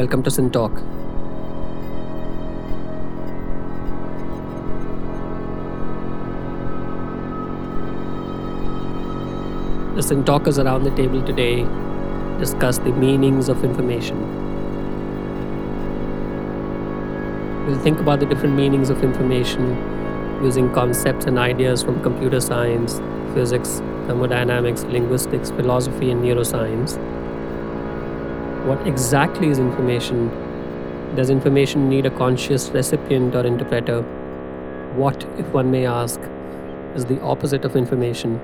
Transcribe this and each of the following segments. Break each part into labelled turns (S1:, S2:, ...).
S1: Welcome to SynTalk. The SynTalkers around the table today discuss the meanings of information. We'll think about the different meanings of information using concepts and ideas from computer science, physics, thermodynamics, linguistics, philosophy, and neuroscience. What exactly is information? Does information need a conscious recipient or interpreter? What, if one may ask, is the opposite of information?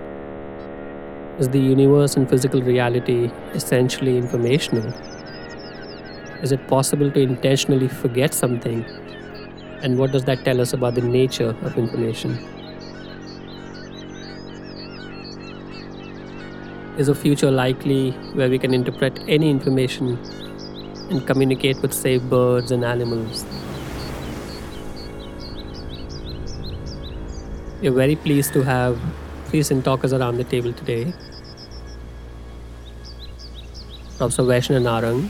S1: Is the universe and physical reality essentially informational? Is it possible to intentionally forget something? And what does that tell us about the nature of information? Is a future likely where we can interpret any information and communicate with, say, birds and animals? We're very pleased to have SynTalkers around the table today. Professor Vaishna Narang,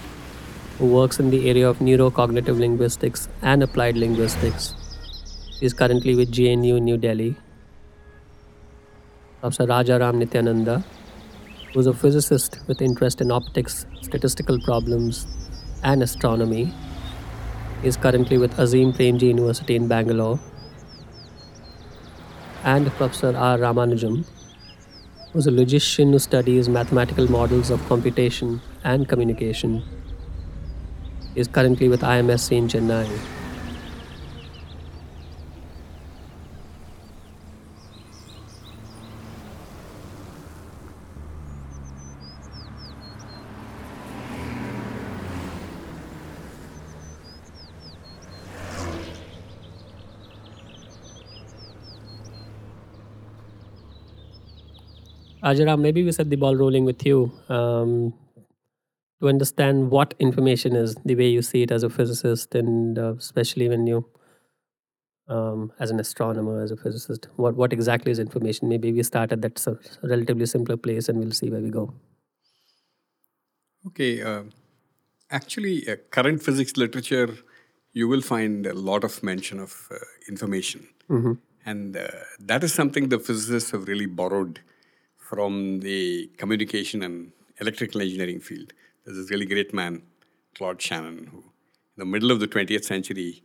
S1: who works in the area of neurocognitive linguistics and applied linguistics. Is currently with in New Delhi. Professor Rajaram Nityananda, is a physicist with interest in optics, statistical problems, and astronomy. He is currently with Azim Premji University in Bangalore. And Professor R. Ramanujam, is a logician who studies mathematical models of computation and communication. He is currently with IMSC in Chennai. Rajaram, maybe we set the ball rolling with you um, to understand what information is, the way you see it as a physicist, and uh, especially when you, um, as an astronomer, as a physicist, what, what exactly is information? Maybe we start at that relatively simpler place and we'll see where we go.
S2: Okay, uh, actually, uh, current physics literature, you will find a lot of mention of uh, information. And uh, that is something the physicists have really borrowed from the communication and electrical engineering field. There's this really great man, Claude Shannon, who in the middle of the 20th century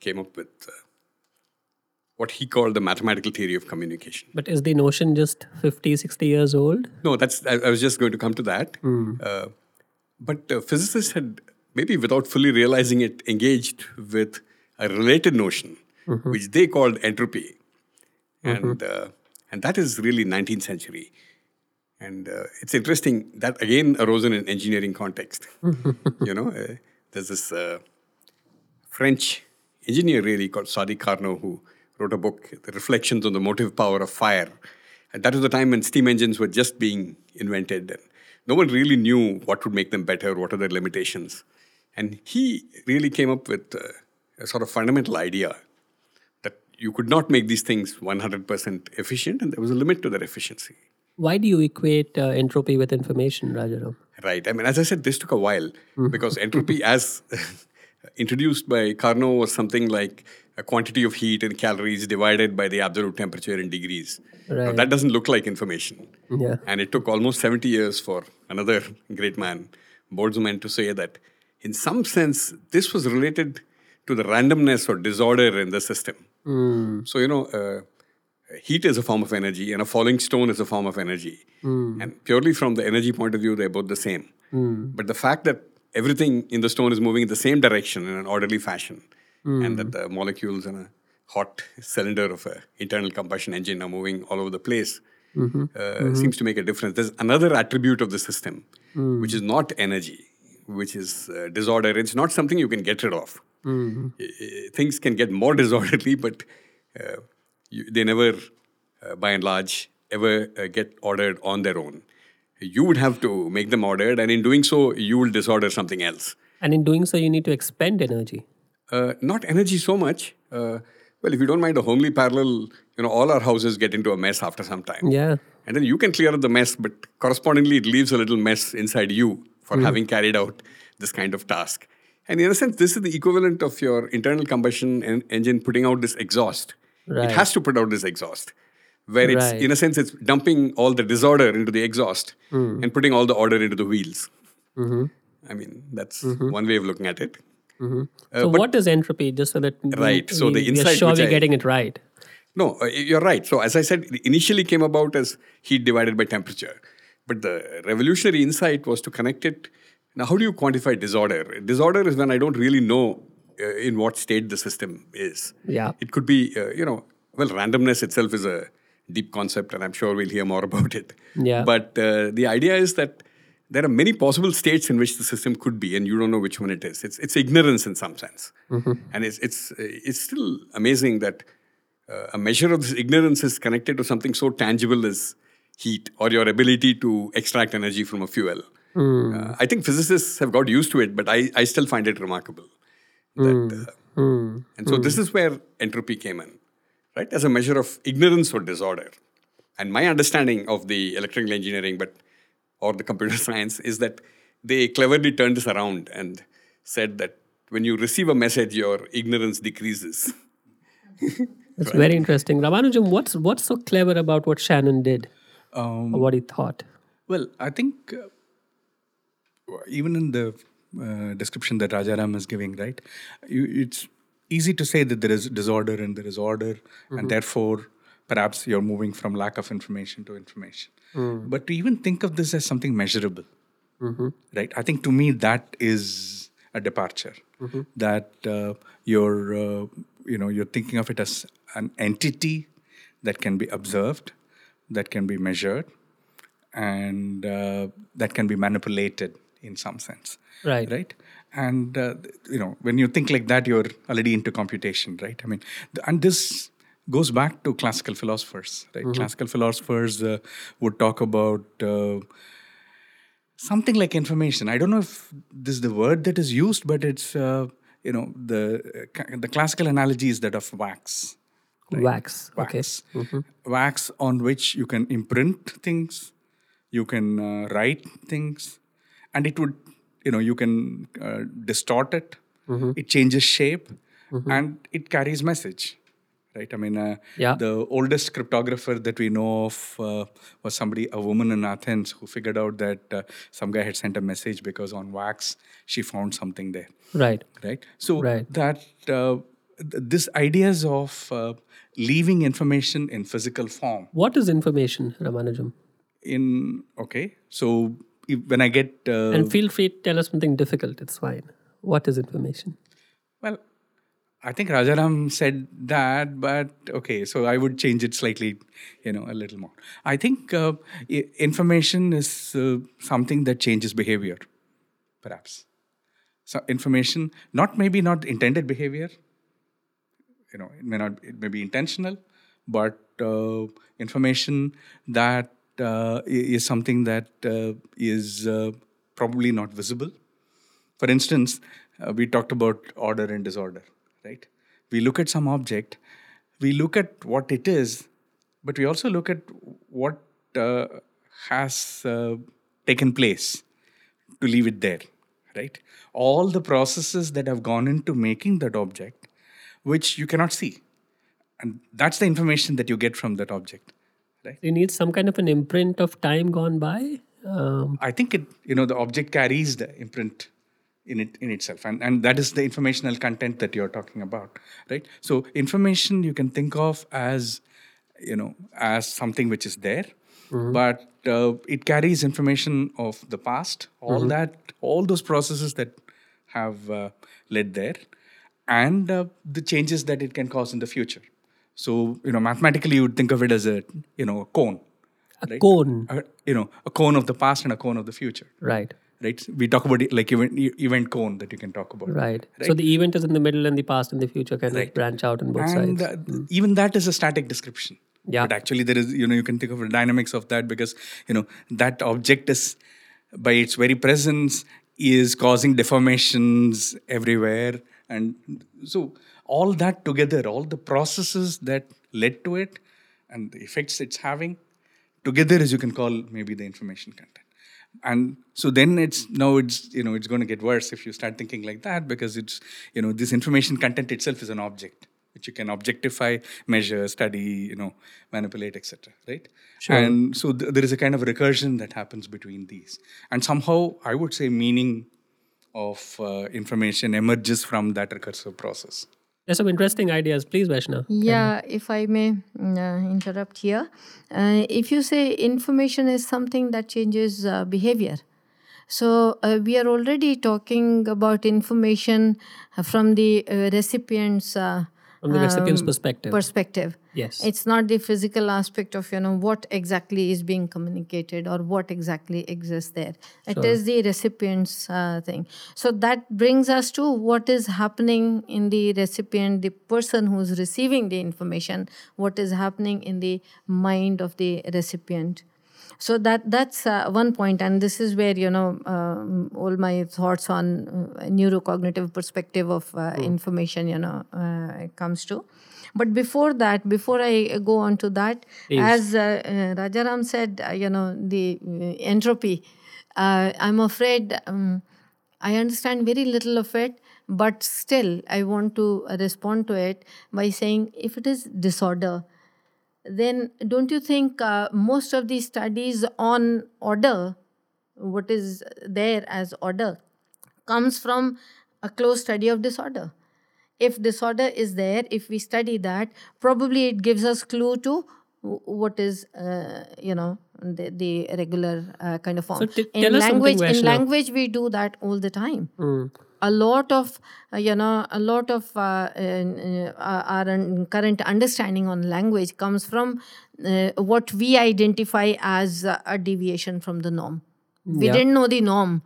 S2: came up with uh, what he called the mathematical theory of communication.
S1: But is the notion just 50, 60 years old?
S2: No, that's I, I was just going to come to that. Uh, but uh, physicists had maybe without fully realizing it engaged with a related notion, which they called entropy, and uh, and that is really 19th century. And uh, it's interesting that again arose in an engineering context. you know, uh, there's this uh, French engineer really called Sadi Carnot who wrote a book, The Reflections on the Motive Power of Fire. And that was the time when steam engines were just being invented. And no one really knew what would make them better, what are their limitations. And he really came up with uh, a sort of fundamental idea you could not make these things 100% efficient, and there was a limit to their efficiency.
S1: Why do you equate uh, entropy with information, Rajaram?
S2: Right. I mean, as I said, this took a while because entropy, as introduced by Carnot, was something like a quantity of heat in calories divided by the absolute temperature in degrees. Now,
S1: Right.
S2: that doesn't look like information.
S1: Yeah.
S2: And it took almost 70 years for another great man, Boltzmann, to say that in some sense, this was related to the randomness or disorder in the system. Mm. So, you know, uh, uh, heat is a form of energy and a falling stone is a form of energy. Mm. And purely from the energy point of view, they're both the same. Mm. But the fact that everything in the stone is moving in the same direction in an orderly fashion, and that the molecules in a hot cylinder of an internal combustion engine are moving all over the place, mm-hmm. uh, mm-hmm. seems to make a difference. There's another attribute of the system, which is not energy, which is uh, disorder. It's not something you can get rid of. Uh, Things can get more disorderly, but uh, you, they never, uh, by and large, ever uh, get ordered on their own. You would have to make them ordered, and in doing so, you will disorder something else.
S1: And in doing so, you need to expend energy.
S2: Uh, not energy so much. Uh, well, if you don't mind a homely parallel, you know, all our houses get into a mess after some time.
S1: Yeah.
S2: And then you can clear up the mess, but correspondingly, it leaves a little mess inside you for having carried out this kind of task. And in a sense, this is the equivalent of your internal combustion en- engine putting out this exhaust.
S1: Right.
S2: It has to put out this exhaust, where it's,
S1: Right.
S2: in a sense, it's dumping all the disorder into the exhaust
S1: Hmm.
S2: and putting all the order into the wheels.
S1: Mm-hmm.
S2: I mean, that's one way of looking at it. Uh,
S1: so what is entropy? Just so that we-
S2: Right, so
S1: we,
S2: the
S1: we are sure we're
S2: I-
S1: getting it right.
S2: No, uh, you're right. So, as I said, it initially came about as heat divided by temperature. But the revolutionary insight was to connect it. Now, how do you quantify disorder? Disorder is when I don't really know uh, in what state the system is.
S1: Yeah.
S2: It could be, uh, you know, well, randomness itself is a deep concept, and I'm sure we'll hear more about it.
S1: Yeah.
S2: But uh, the idea is that there are many possible states in which the system could be, and you don't know which one it is. It's, it's ignorance in some sense. And it's, it's, uh, it's still amazing that uh, a measure of this ignorance is connected to something so tangible as heat or your ability to extract energy from a fuel. Uh, I think physicists have got used to it, but I, I still find it remarkable. That, uh, And so this is where entropy came in, right? As a measure of ignorance or disorder. And my understanding of the electrical engineering, but or the computer science, is that they cleverly turned this around and said that when you receive a message, your ignorance decreases.
S1: It's very interesting. Ramanujam, what's what's so clever about what Shannon did
S3: Um,
S1: or what he thought?
S3: Well, I think uh, even in the uh, description that Rajaram is giving, right, you, it's easy to say that there is disorder and there is order, and therefore perhaps you're moving from lack of information to information. But to even think of this as something measurable, right? I think to me that is a departure. That uh, you're, uh, you know, you're thinking of it as an entity that can be observed, that can be measured, and uh, that can be manipulated in some sense
S1: Right.
S3: right? And uh, you know when you think like that you're already into computation right? I mean th- and this goes back to classical philosophers right? Classical philosophers uh, would talk about uh, something like information. I don't know if this is the word that is used but it's uh, you know the uh, the classical analogy is that of wax
S1: Wax. Okay.
S3: wax. Wax on which you can imprint things you can uh, write things and it would you know you can uh, distort it it changes shape and it carries message right i mean uh,
S1: Yeah.
S3: the oldest cryptographer that we know of uh, was somebody a woman in athens who figured out that uh, some guy had sent a message because on wax she found something there
S1: Right.
S3: right so
S1: Right.
S3: that uh, th- this ideas of uh, leaving information in physical form
S1: What is information, Ramanujam?
S3: in okay so when i get uh,
S1: And feel free to tell us something difficult. It's fine. What is information?
S3: well i think rajaram said that but okay so i would change it slightly you know a little more i think uh, information is uh, something that changes behavior perhaps so information not maybe not intended behavior you know it may not it may be intentional but uh, information that uh, is something that uh, is uh, probably not visible. For instance uh, we talked about order and disorder right? We look at some object we look at what it is but we also look at what uh, has taken place to leave it there right? All the processes that have gone into making that object which you cannot see. And that's the information that you get from that object right.
S1: You need some kind of an imprint of time gone by. Um,
S3: i think it you know the object carries the imprint in it in itself. And and that is the informational content that you're talking about right? So information you can think of as you know as something which is there but uh, it carries information of the past all that all those processes that have uh, led there and uh, the changes that it can cause in the future so you know mathematically you would think of it as a you know a cone
S1: a
S3: right?
S1: cone.
S3: a, you know a cone of the past and a cone of the future
S1: Right.
S3: right we talk about it like event event cone that you can talk about
S1: Right. right. So the event is in the middle and the past and the future kind of branch out on both
S3: and
S1: sides.
S3: uh, even that is a static description
S1: Yeah.
S3: but actually there is you know you can think of the dynamics of that because you know that object is by its very presence is causing deformations everywhere and so all that together all the processes that led to it and the effects it's having together as you can call maybe the information content. And so then it's now it's you know it's going to get worse if you start thinking like that because it's you know this information content itself is an object which you can objectify measure study you know manipulate etc right?
S1: Sure.
S3: and so th- there is a kind of recursion that happens between these. And somehow i would say meaning of uh, information emerges from that recursive process
S1: There's some interesting ideas. Please, Vaishna.
S4: Yeah, if I may mm, uh, interrupt here. Uh, if you say information is something that changes uh, behavior, so uh, we are already talking about information uh, from the uh, recipient's
S1: From the recipient's
S4: um,
S1: perspective.
S4: perspective.
S1: yes.
S4: It's not the physical aspect of you know what exactly is being communicated or what exactly exists there. It is the recipient's uh, thing. So that brings us to what is happening in the recipient, the person who's receiving the information. What is happening in the mind of the recipient. So that that's uh, one point, and this is where you know um, all my thoughts on uh, neurocognitive perspective of uh, information you know uh, comes to. But before that, before I go on to that, as uh, uh, Rajaram said, uh, you know the uh, entropy. Uh, I'm afraid um, I understand very little of it, but still I want to respond to it by saying if it is disorder, then don't you think uh, most of these studies on order, what is there as order, comes from a close study of disorder? If disorder is there, if we study that, probably it gives us clue to what is, uh, you know, the, the regular uh, kind of form.
S1: So t-
S4: in
S1: tell us something,
S4: language, in language, we do that all the time a lot of uh, you know a lot of uh, uh, our current understanding on language comes from uh, what we identify as a deviation from the norm we
S1: Yeah.
S4: didn't know the norm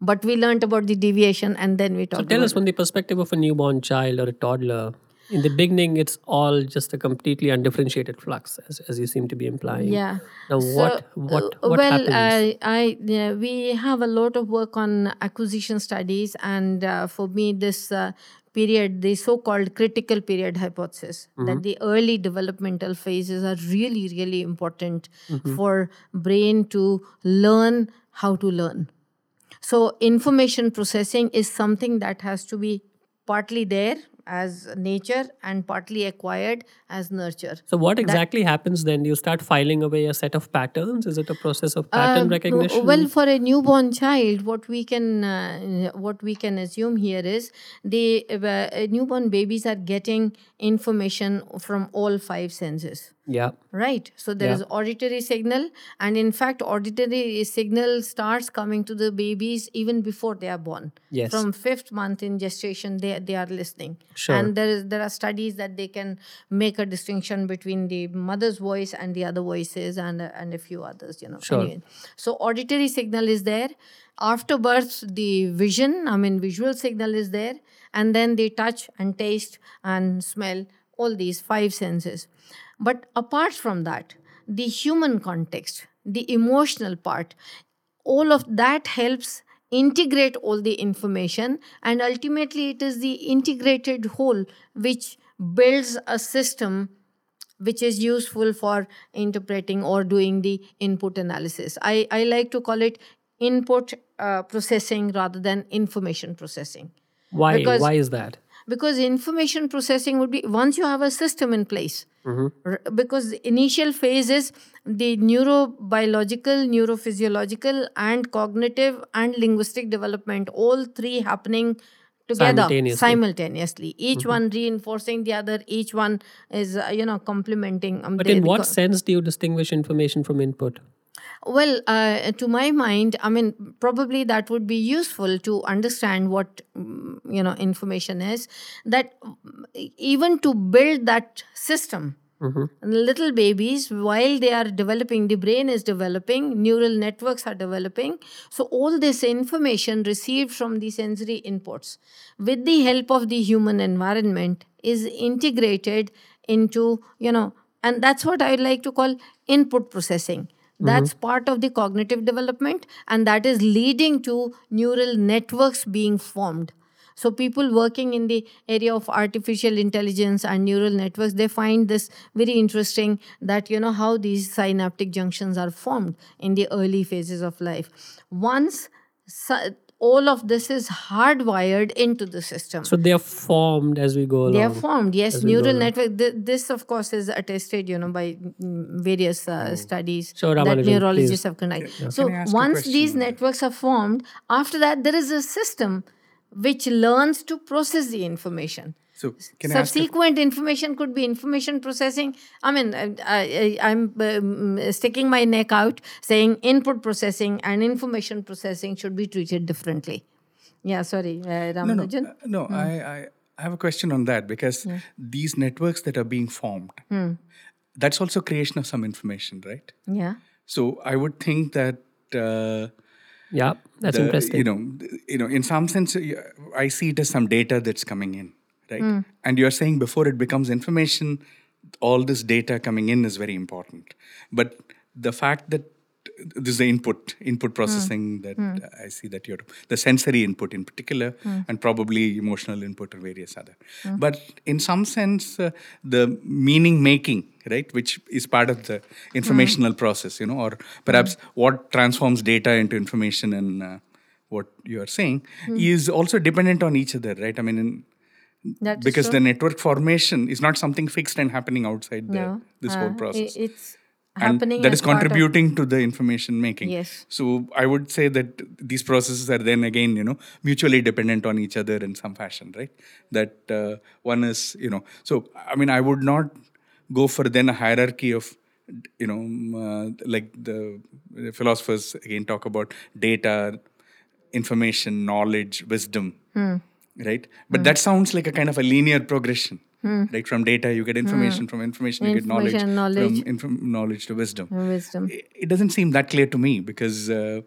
S4: but we learned about the deviation and then we
S1: So
S4: talked
S1: tell
S4: about
S1: us from the perspective of a newborn child or a toddler. In the beginning, it's all just a completely undifferentiated flux, as, as you seem to be implying.
S4: yeah
S1: Now,
S4: So,
S1: what what
S4: uh,
S1: what
S4: well
S1: happens?
S4: I, I yeah, we have a lot of work on acquisition studies and uh, for me this uh, period the so-called critical period hypothesis that the early developmental phases are really really important for brain to learn how to learn so information processing is something that has to be partly there as nature and partly acquired as nurture
S1: so what exactly happens then? You start filing away a set of patterns. Is it a process of pattern
S4: Uh,
S1: recognition?
S4: Well, for a newborn child, what we can uh, what we can assume here is the uh, newborn babies are getting information from all five senses.
S1: Yeah.
S4: Right. So there
S1: Yeah.
S4: is auditory signal, and in fact, auditory signal starts coming to the babies even before they are born.
S1: Yes.
S4: From fifth month in gestation, they they are listening.
S1: Sure.
S4: And there is there are studies that they can make a distinction between the mother's voice and the other voices and and a few others. You know.
S1: Sure.
S4: Anyway, so auditory signal is there. After birth, the vision, I mean, visual signal is there, and then they touch and taste and smell, all these five senses. But apart from that, the human context, the emotional part, all of that helps integrate all the information, and ultimately, it is the integrated whole which builds a system which is useful for interpreting or doing the input analysis. I, I like to call it input uh, processing rather than information processing.
S1: Why?
S4: Because-
S1: Why is that?
S4: Because information processing would be once you have a system in place. R- Because the initial phase is the neurobiological, neurophysiological, and cognitive and linguistic development, all three happening together
S1: Simultaneously.
S4: simultaneously each one reinforcing the other each one is uh, you know complementing um,
S1: But in what sense do you distinguish information from input?
S4: Well, uh, to my mind, I mean, probably that would be useful to understand what mm, you know information is. That mm, even to build that system, little babies, while they are developing, the brain is developing, neural networks are developing. So all this information received from the sensory inputs, with the help of the human environment, is integrated into you know, and that's what I like to call input processing. Mm-hmm. That's part of the cognitive development, and that is leading to neural networks being formed. So people working in the area of artificial intelligence and neural networks, they find this very interesting that you know how these synaptic junctions are formed in the early phases of life. Once all of this is hardwired into the system.
S1: So they are formed as we go along.
S4: They are formed, yes.
S1: as we go
S4: Neural network. Th- this, of course, is attested, you know, by mm, various uh, studies
S1: Sure,
S4: that neurologists
S1: please.
S4: have conducted.
S3: Can
S4: So
S3: I ask a
S4: once these networks are formed, after that there is a system which learns to process the information.
S3: So can I ask?
S4: Subsequent information could be information processing. I mean, I, I, I'm um, sticking my neck out saying input processing and information processing should be treated differently. Yeah, sorry, uh,
S3: no, no, uh, no. I, I I have a question on that because these networks that are being formed, that's also creation of some information, right?
S4: Yeah.
S3: So I would think that. Uh,
S1: Yeah, that's
S3: the-
S1: interesting.
S3: You know, you know, in some sense, I see it as some data that's coming in, right? Hmm. And you're saying before it becomes information, all this data coming in is very important. But the fact that this is the input, input hmm. processing that hmm. I see that you're the sensory input in particular, and probably emotional input or various other. But in some sense, uh, the meaning making, right, which is part of the informational process, you know, or perhaps what transforms data into information and uh, what you are saying is also dependent on each other, right? I mean, in,
S4: That is
S3: because
S4: true.
S3: the network formation is not something fixed and happening outside the, this
S4: uh,
S3: whole process
S4: it's
S3: and
S4: happening.
S3: that is
S4: of-
S3: contributing to the information making
S4: Yes.
S3: so i would say that these processes are then again you know mutually dependent on each other in some fashion right that uh, one is you know so i mean i would not go for then a hierarchy of you know uh, like the, the philosophers again talk about data information knowledge wisdom
S4: Hmm.
S3: Right but that sounds like a kind of a linear progression right from data you get information from information you get knowledge,
S4: Hmm. Knowledge.
S3: from inform- knowledge to wisdom
S4: wisdom.
S3: it it doesn't seem that clear to me because uh,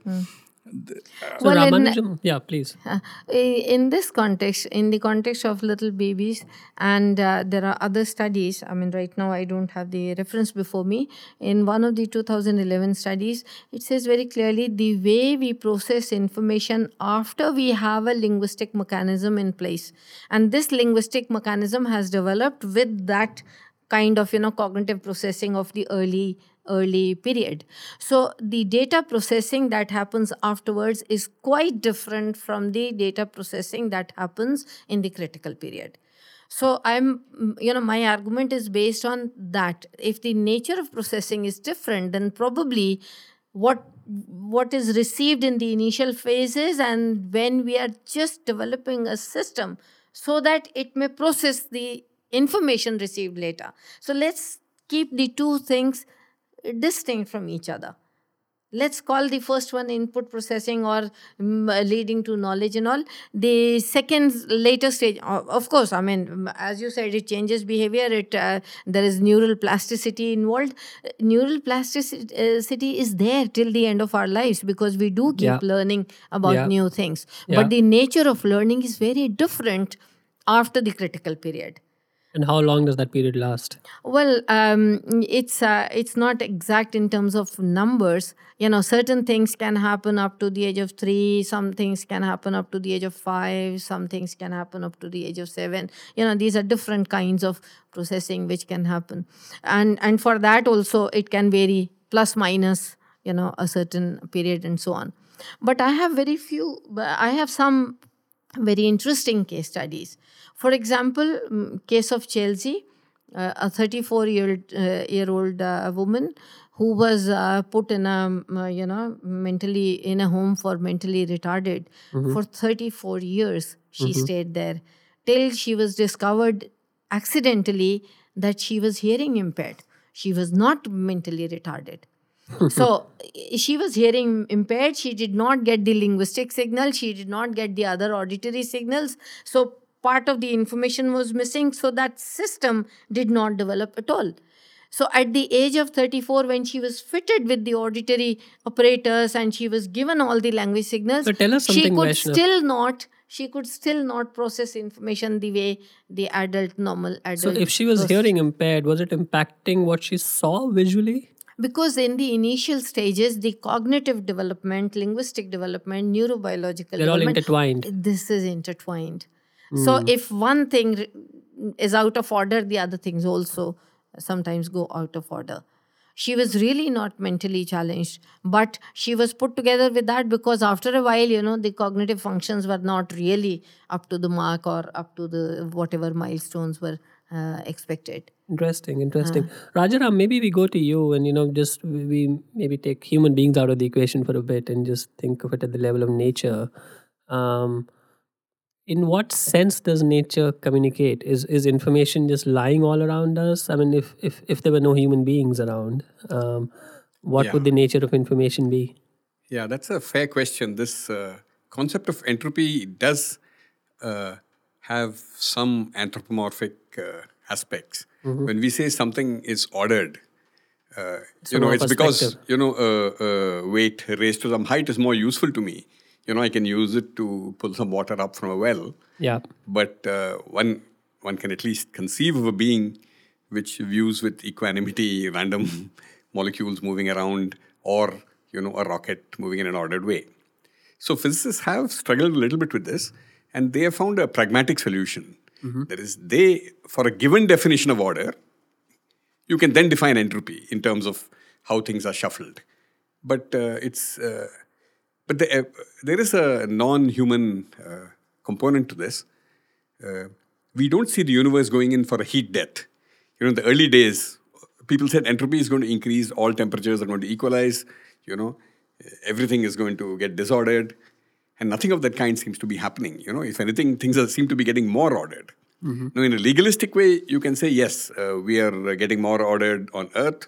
S1: so
S4: Well, in-
S1: Ramanujam, yeah, please.
S4: Uh, in this context, in the context of little babies, and uh, there are other studies. I mean, right now I don't have the reference before me. In one of the 2011 studies, it says very clearly the way we process information after we have a linguistic mechanism in place, and this linguistic mechanism has developed with that kind of you know cognitive processing of the early early period. So the data processing that happens afterwards is quite different from the data processing that happens in the critical period. So i'm mm, you know my argument is based on that. If the nature of processing is different then probably what what is received in the initial phases and when we are just developing a system so that it may process the information received later. So let's keep the two things distinct from each other let's call the first one input processing or mm, leading to knowledge and all the second later stage of course i mean mm, as you said it changes behavior it uh, there is neural plasticity involved Uh, neural plasticity is there till the end of our lives because we do keep
S1: Yeah.
S4: learning about
S1: Yeah.
S4: new things
S1: Yeah.
S4: but the nature of learning is very different after the critical period
S1: And how long does that period last?
S4: well, um, it's uh, it's not exact in terms of numbers. You know, certain things can happen up to the age of three. Some things can happen up to the age of five. Some things can happen up to the age of seven. You know, these are different kinds of processing which can happen, and and for that also it can vary plus minus. You know, a certain period and so on. But I have very few. I have some very interesting case studies. For example, case of Chelsea, uh, a 34 year uh, year old uh, woman who was uh, put in a uh, you know mentally in a home for mentally retarded for 34 years. She stayed there till she was discovered accidentally that she was hearing impaired. She was not mentally retarded. So she was hearing impaired. She did not get the linguistic signal. She did not get the other auditory signals. So part of the information was missing so that system did not develop at all so at the age of 34 when she was fitted with the auditory apparatus and she was given all the language signals
S1: So tell us
S4: she could
S1: Vaishna.
S4: still not she could still not process information the way the adult normal adult
S1: So if she was
S4: process-
S1: hearing impaired, was it impacting what she saw visually?
S4: because in the initial stages the cognitive development linguistic development neurobiological
S1: They're all
S4: development
S1: intertwined.
S4: this is intertwined So if one thing is out of order, the other things also sometimes go out of order. She was really not mentally challenged, but she was put together with that because after a while, you know, the cognitive functions were not really up to the mark or up to the whatever milestones were uh, expected.
S1: Interesting, interesting. Rajaram, maybe we go to you and you know just we we maybe take human beings out of the equation for a bit and just think of it at the level of nature. Um, in what sense does nature communicate? Is is information just lying all around us? I mean, if if if there were no human beings around, um, what
S2: Yeah.
S1: would the nature of information be?
S2: Yeah, that's a fair question. This uh, concept of entropy does uh, have some anthropomorphic uh, aspects. When we say something is ordered, uh, you know, it's because you know, uh, uh, weight raised to some height is more useful to me. You know, I can use it to pull some water up from a well.
S1: Yeah,
S2: But uh, one one can at least conceive of a being which views with equanimity random molecules moving around, or you know, a rocket moving in an ordered way. So physicists have struggled a little bit with this, and they have found a pragmatic solution. That is, they for a given definition of order, you can then define entropy in terms of how things are shuffled. But uh, it's uh, but the, uh, there is a non-human uh, component to this. Uh, we don't see the universe going in for a heat death. You know, in the early days, people said entropy is going to increase, all temperatures are going to equalize. You know, everything is going to get disordered, and nothing of that kind seems to be happening. You know, if anything, things are, seem to be getting more ordered. Now, in a legalistic way, you can say yes, uh, we are getting more ordered on Earth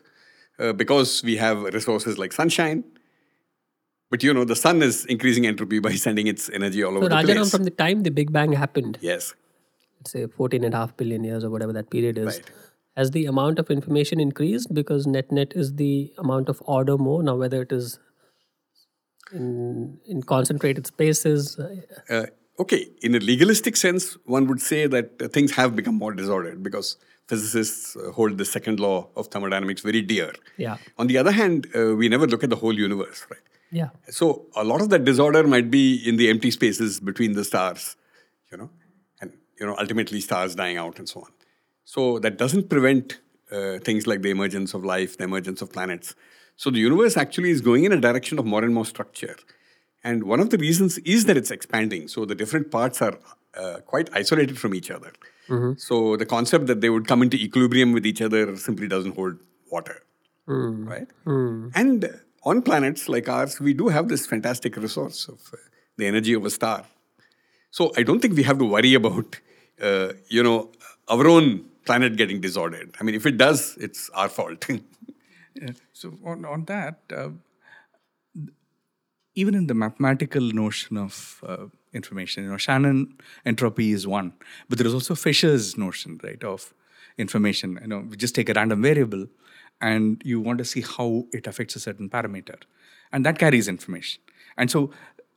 S2: uh, because we have resources like sunshine. But you know, the sun is increasing entropy by sending its energy all
S1: so
S2: over the
S1: Rajaram,
S2: place.
S1: from the time the Big Bang happened,
S2: yes,
S1: let's say 14 and a half billion years or whatever that period is,
S2: Right.
S1: has the amount of information increased because net net is the amount of order more now, whether it is in, in concentrated spaces. uh,
S2: uh, okay, in a legalistic sense, one would say that things have become more disordered because physicists uh, hold the second law of thermodynamics very dear.
S1: Yeah.
S2: On the other hand, uh, we never look at the whole universe, right?
S1: Yeah.
S2: So a lot of that disorder might be in the empty spaces between the stars, you know, and you know ultimately stars dying out and so on. So that doesn't prevent uh, things like the emergence of life, the emergence of planets. So the universe actually is going in a direction of more and more structure, and one of the reasons is that it's expanding. So the different parts are uh, quite isolated from each other. So the concept that they would come into equilibrium with each other simply doesn't hold water right? And on planets like ours, we do have this fantastic resource of uh, the energy of a star. So I don't think we have to worry about, uh, you know, our own planet getting disordered. I mean, if it does, it's our fault.
S3: Yeah. So on, on that, uh, even in the mathematical notion of uh, information, you know, Shannon entropy is one, but there is also Fisher's notion, right, of information. You know, we just take a random variable, and you want to see how it affects a certain parameter, and that carries information. And so,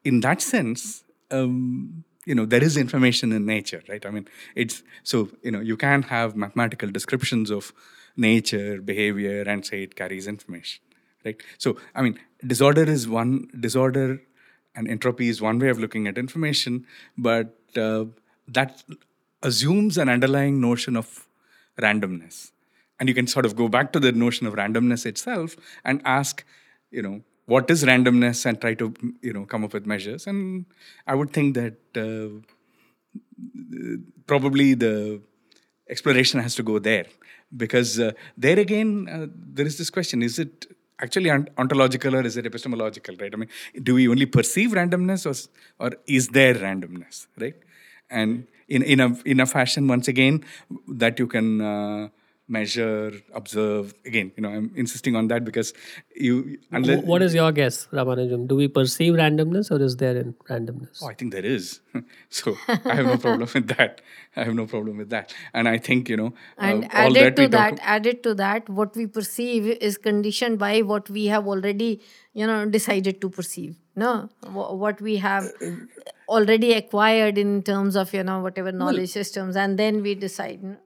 S3: in that sense, um, you know, there is information in nature, right? I mean, it's so you know, you can have mathematical descriptions of nature, behavior, and say it carries information, right? So, I mean, disorder is one disorder, and entropy is one way of looking at information, but uh, that assumes an underlying notion of randomness, and you can sort of go back to the notion of randomness itself and ask, you know, what is randomness, and try to you know come up with measures. And I would think that. Uh, probably the exploration has to go there because uh, there again uh, there is this question is it actually ontological or is it epistemological right i mean do we only perceive randomness or, or is there randomness right and in, in a in a fashion once again that you can uh, measure observe again you know i'm insisting on that because you unless
S1: what is your guess, Ramanujam? Do we perceive randomness or is there in randomness?
S3: Oh, I think there is. so I have no problem with that. I have no problem with that. And I think, you know,
S4: And
S3: uh, all
S4: added
S3: we
S4: to
S3: talk
S4: that, added to that, what we perceive is conditioned by what we have already, you know, decided to perceive. No, what we have already acquired in terms of, you know, whatever knowledge systems, and then we decide.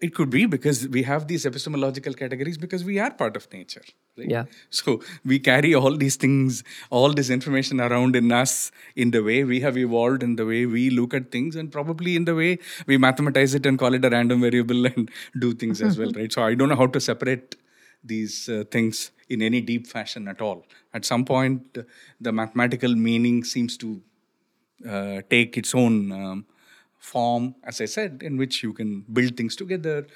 S3: It could be because we have these epistemological categories because we are part of nature. Right?
S1: Yeah.
S3: So we carry all these things, all this information around in us in the way we have evolved, in the way we look at things, and probably in the way we mathematize it and call it a random variable and do things as well, right? So I don't know how to separate these uh, things in any deep fashion at all. At some point, the mathematical meaning seems to uh, take its own um, form, as I said, in which you can build things together,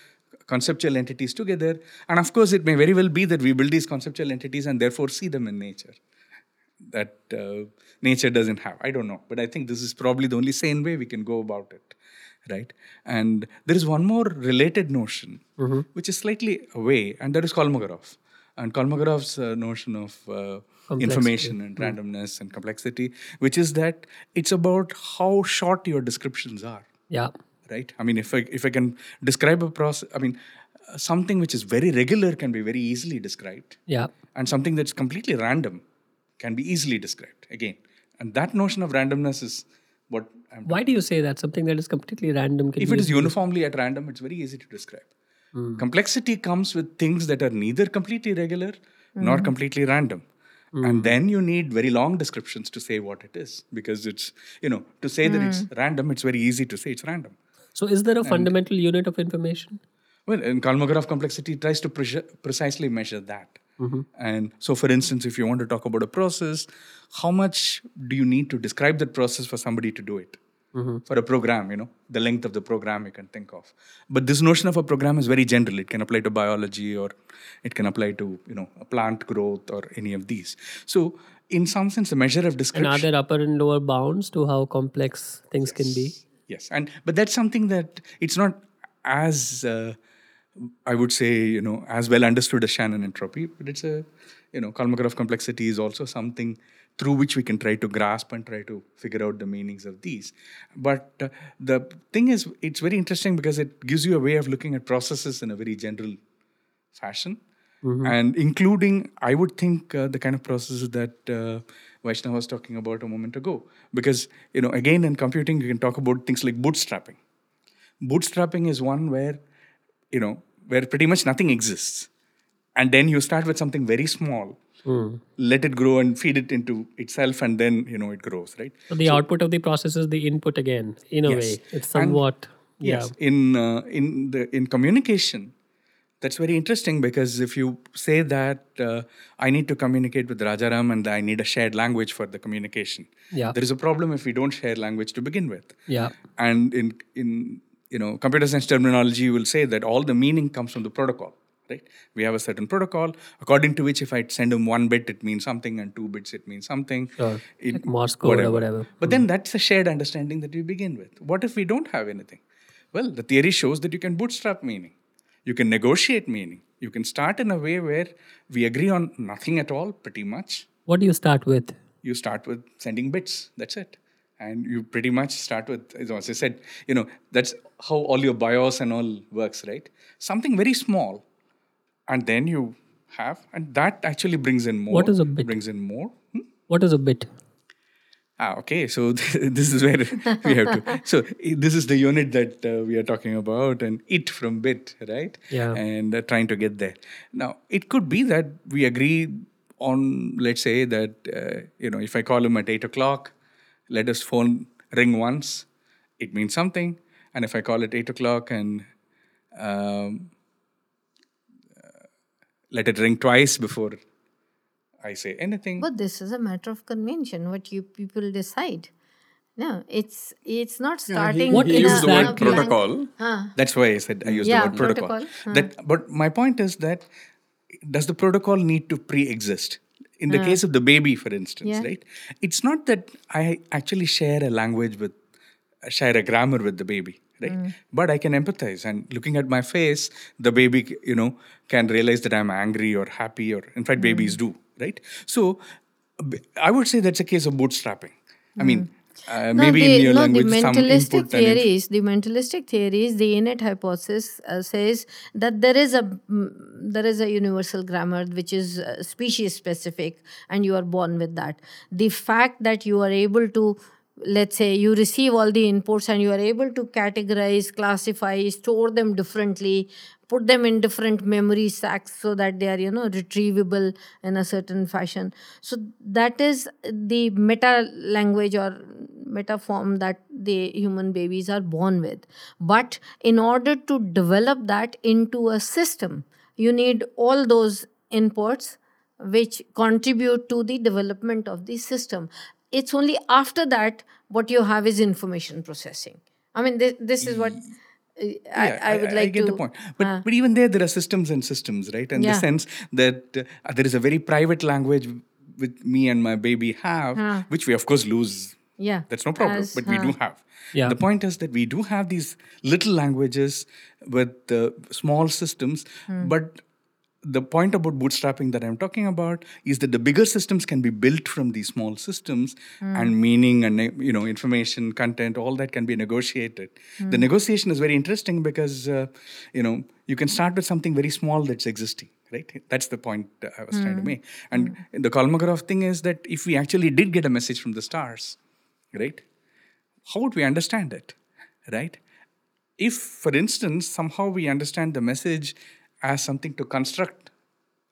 S3: conceptual entities together. And of course, it may very well be that we build these conceptual entities and therefore see them in nature. That uh, nature doesn't have. I don't know. But I think this is probably the only sane way we can go about it. Right? And there is one more related notion, which is slightly away, and that is Kolmogorov. And Kolmogorov's uh, notion of uh, information and randomness and complexity, which is that it's about how short your descriptions are.
S1: Yeah.
S3: right? I mean if i if i can describe a process i mean uh, something which is very regular can be very easily described.
S1: Yeah.
S3: and something that's completely random can be easily described again. And that notion of randomness is what i'm
S1: Why do you say that? Something that is completely random can
S3: if it is uniformly at random it's very easy to describe. Complexity comes with things that are neither completely regular nor completely random and mm-hmm. then you need very long descriptions to say what it is because it's you know to say that it's mm. random it's very easy to say it's random
S1: So, is there a fundamental unit of information?
S3: Well, in Kolmogorov complexity tries to pre- precisely measure that. Mm-hmm. And so, for instance, if you want to talk about a process, how much do you need to describe that process for somebody to do it? For a program, you know, the length of the program you can think of. But this notion of a program is very general. It can apply to biology or it can apply to, you know, a plant growth or any of these. So, in some sense, the measure of
S1: And
S3: description.
S1: are there upper and lower bounds to how complex things can be?
S3: Yes, and but that's something that it's not as uh, I would say you know as well understood as Shannon entropy, but it's a you know Kolmogorov complexity is also something through which we can try to grasp and try to figure out the meanings of these. But uh, the thing is, it's very interesting because it gives you a way of looking at processes in a very general fashion. And including, I would think, uh, the kind of processes that uh, Vaishna was talking about a moment ago. Because, you know, again, in computing, you can talk about things like bootstrapping. Bootstrapping is one where, you know, where pretty much nothing exists. And then you start with something very small, let it grow and feed it into itself, and then, you know, it grows, right?
S1: So, the output of the process is the input again, in a
S3: Yes.
S1: way. It's
S3: And-
S1: somewhat.
S3: Yes, in uh, in the in communication, that's very interesting because if you say that uh, I need to communicate with Rajaram and I need a shared language for the communication,
S1: Yeah.
S3: there is a problem if we don't share language to begin with.
S1: Yeah.
S3: And in in you know computer science terminology, you will say that all the meaning comes from the protocol. Right? We have a certain protocol according to which if I send him one bit, it means something, and two bits, it means something.
S1: Sure.
S3: It-
S1: Like Morse code or whatever.
S3: But then hmm. that's a shared understanding that we begin with. What if we don't have anything? Well, the theory shows that you can bootstrap meaning. You can negotiate meaning. You can start in a way where we agree on nothing at all, pretty much.
S1: What do you start with?
S3: You start with sending bits. That's it. And you pretty much start with, as I said, you know, that's how all your BIOS and all works, right? Something very small. And then you have, and that actually brings in more.
S1: What is a bit?
S3: Brings in more. Hmm?
S1: What is a bit?
S3: Ah, okay. So this is where we have to. So this is the unit that uh, we are talking about, and it from bit, right?
S1: Yeah.
S3: And uh, trying to get there. Now, it could be that we agree on, let's say that uh, you know, if I call him at eight o'clock, let his phone ring once, it means something, and if I call at eight o'clock and um, let it ring twice before I say anything.
S4: But this is a matter of convention, what you people decide. No, it's it's not starting
S1: What
S2: he
S4: in
S1: is
S4: a,
S2: used the word
S4: a blank-
S2: protocol.
S3: That's why I said I used
S4: Yeah,
S3: the word protocol.
S4: protocol.
S3: That, but my point is that does the protocol need to pre-exist? In the case of the baby, for instance,
S4: Yeah.
S3: right? It's not that I actually share a language with, share a grammar with the baby, right? But I can empathize, and looking at my face, the baby, you know, can realize that I'm angry or happy, or in fact, babies do, right? So, i would say that's a case of bootstrapping. I mean, uh,
S4: No,
S3: maybe
S4: the,
S3: in your
S4: no,
S3: language,
S4: the
S3: some
S4: mentalistic
S3: input and inf-
S4: theories, the mentalistic theories, the innate hypothesis uh, says that there is a mm, there is a universal grammar which is uh, species specific, and you are born with that. The fact that you are able to let's say you receive all the inputs and you are able to categorize classify store them differently put them in different memory sacks so that they are you know retrievable in a certain fashion. So that is the meta language or meta form that the human babies are born with. But in order to develop that into a system you need all those inputs which contribute to the development of the system it's only after that what you have is information processing i mean this, this is what uh, I, I would like
S3: I get
S4: to
S3: the point. But, but even there, there are systems and systems, right? In
S4: Yeah.
S3: the sense that uh, there is a very private language with me and my baby have, which we of course lose.
S4: yeah
S3: That's no problem,
S4: as-
S3: but we do have.
S1: Yeah.
S3: The point is that we do have these little languages with uh, small systems, but the point about bootstrapping that I'm talking about is that the bigger systems can be built from these small systems, hmm. and meaning and you know information, content, all that can be negotiated. The hmm. negotiation is very interesting because uh, you know you can start with something very small that's existing. Right, that's the point I was trying to hmm. make. And the Kolmogorov thing is that if we actually did get a message from the stars, right, how would we understand it, right? If, for instance, somehow we understand the message as something to construct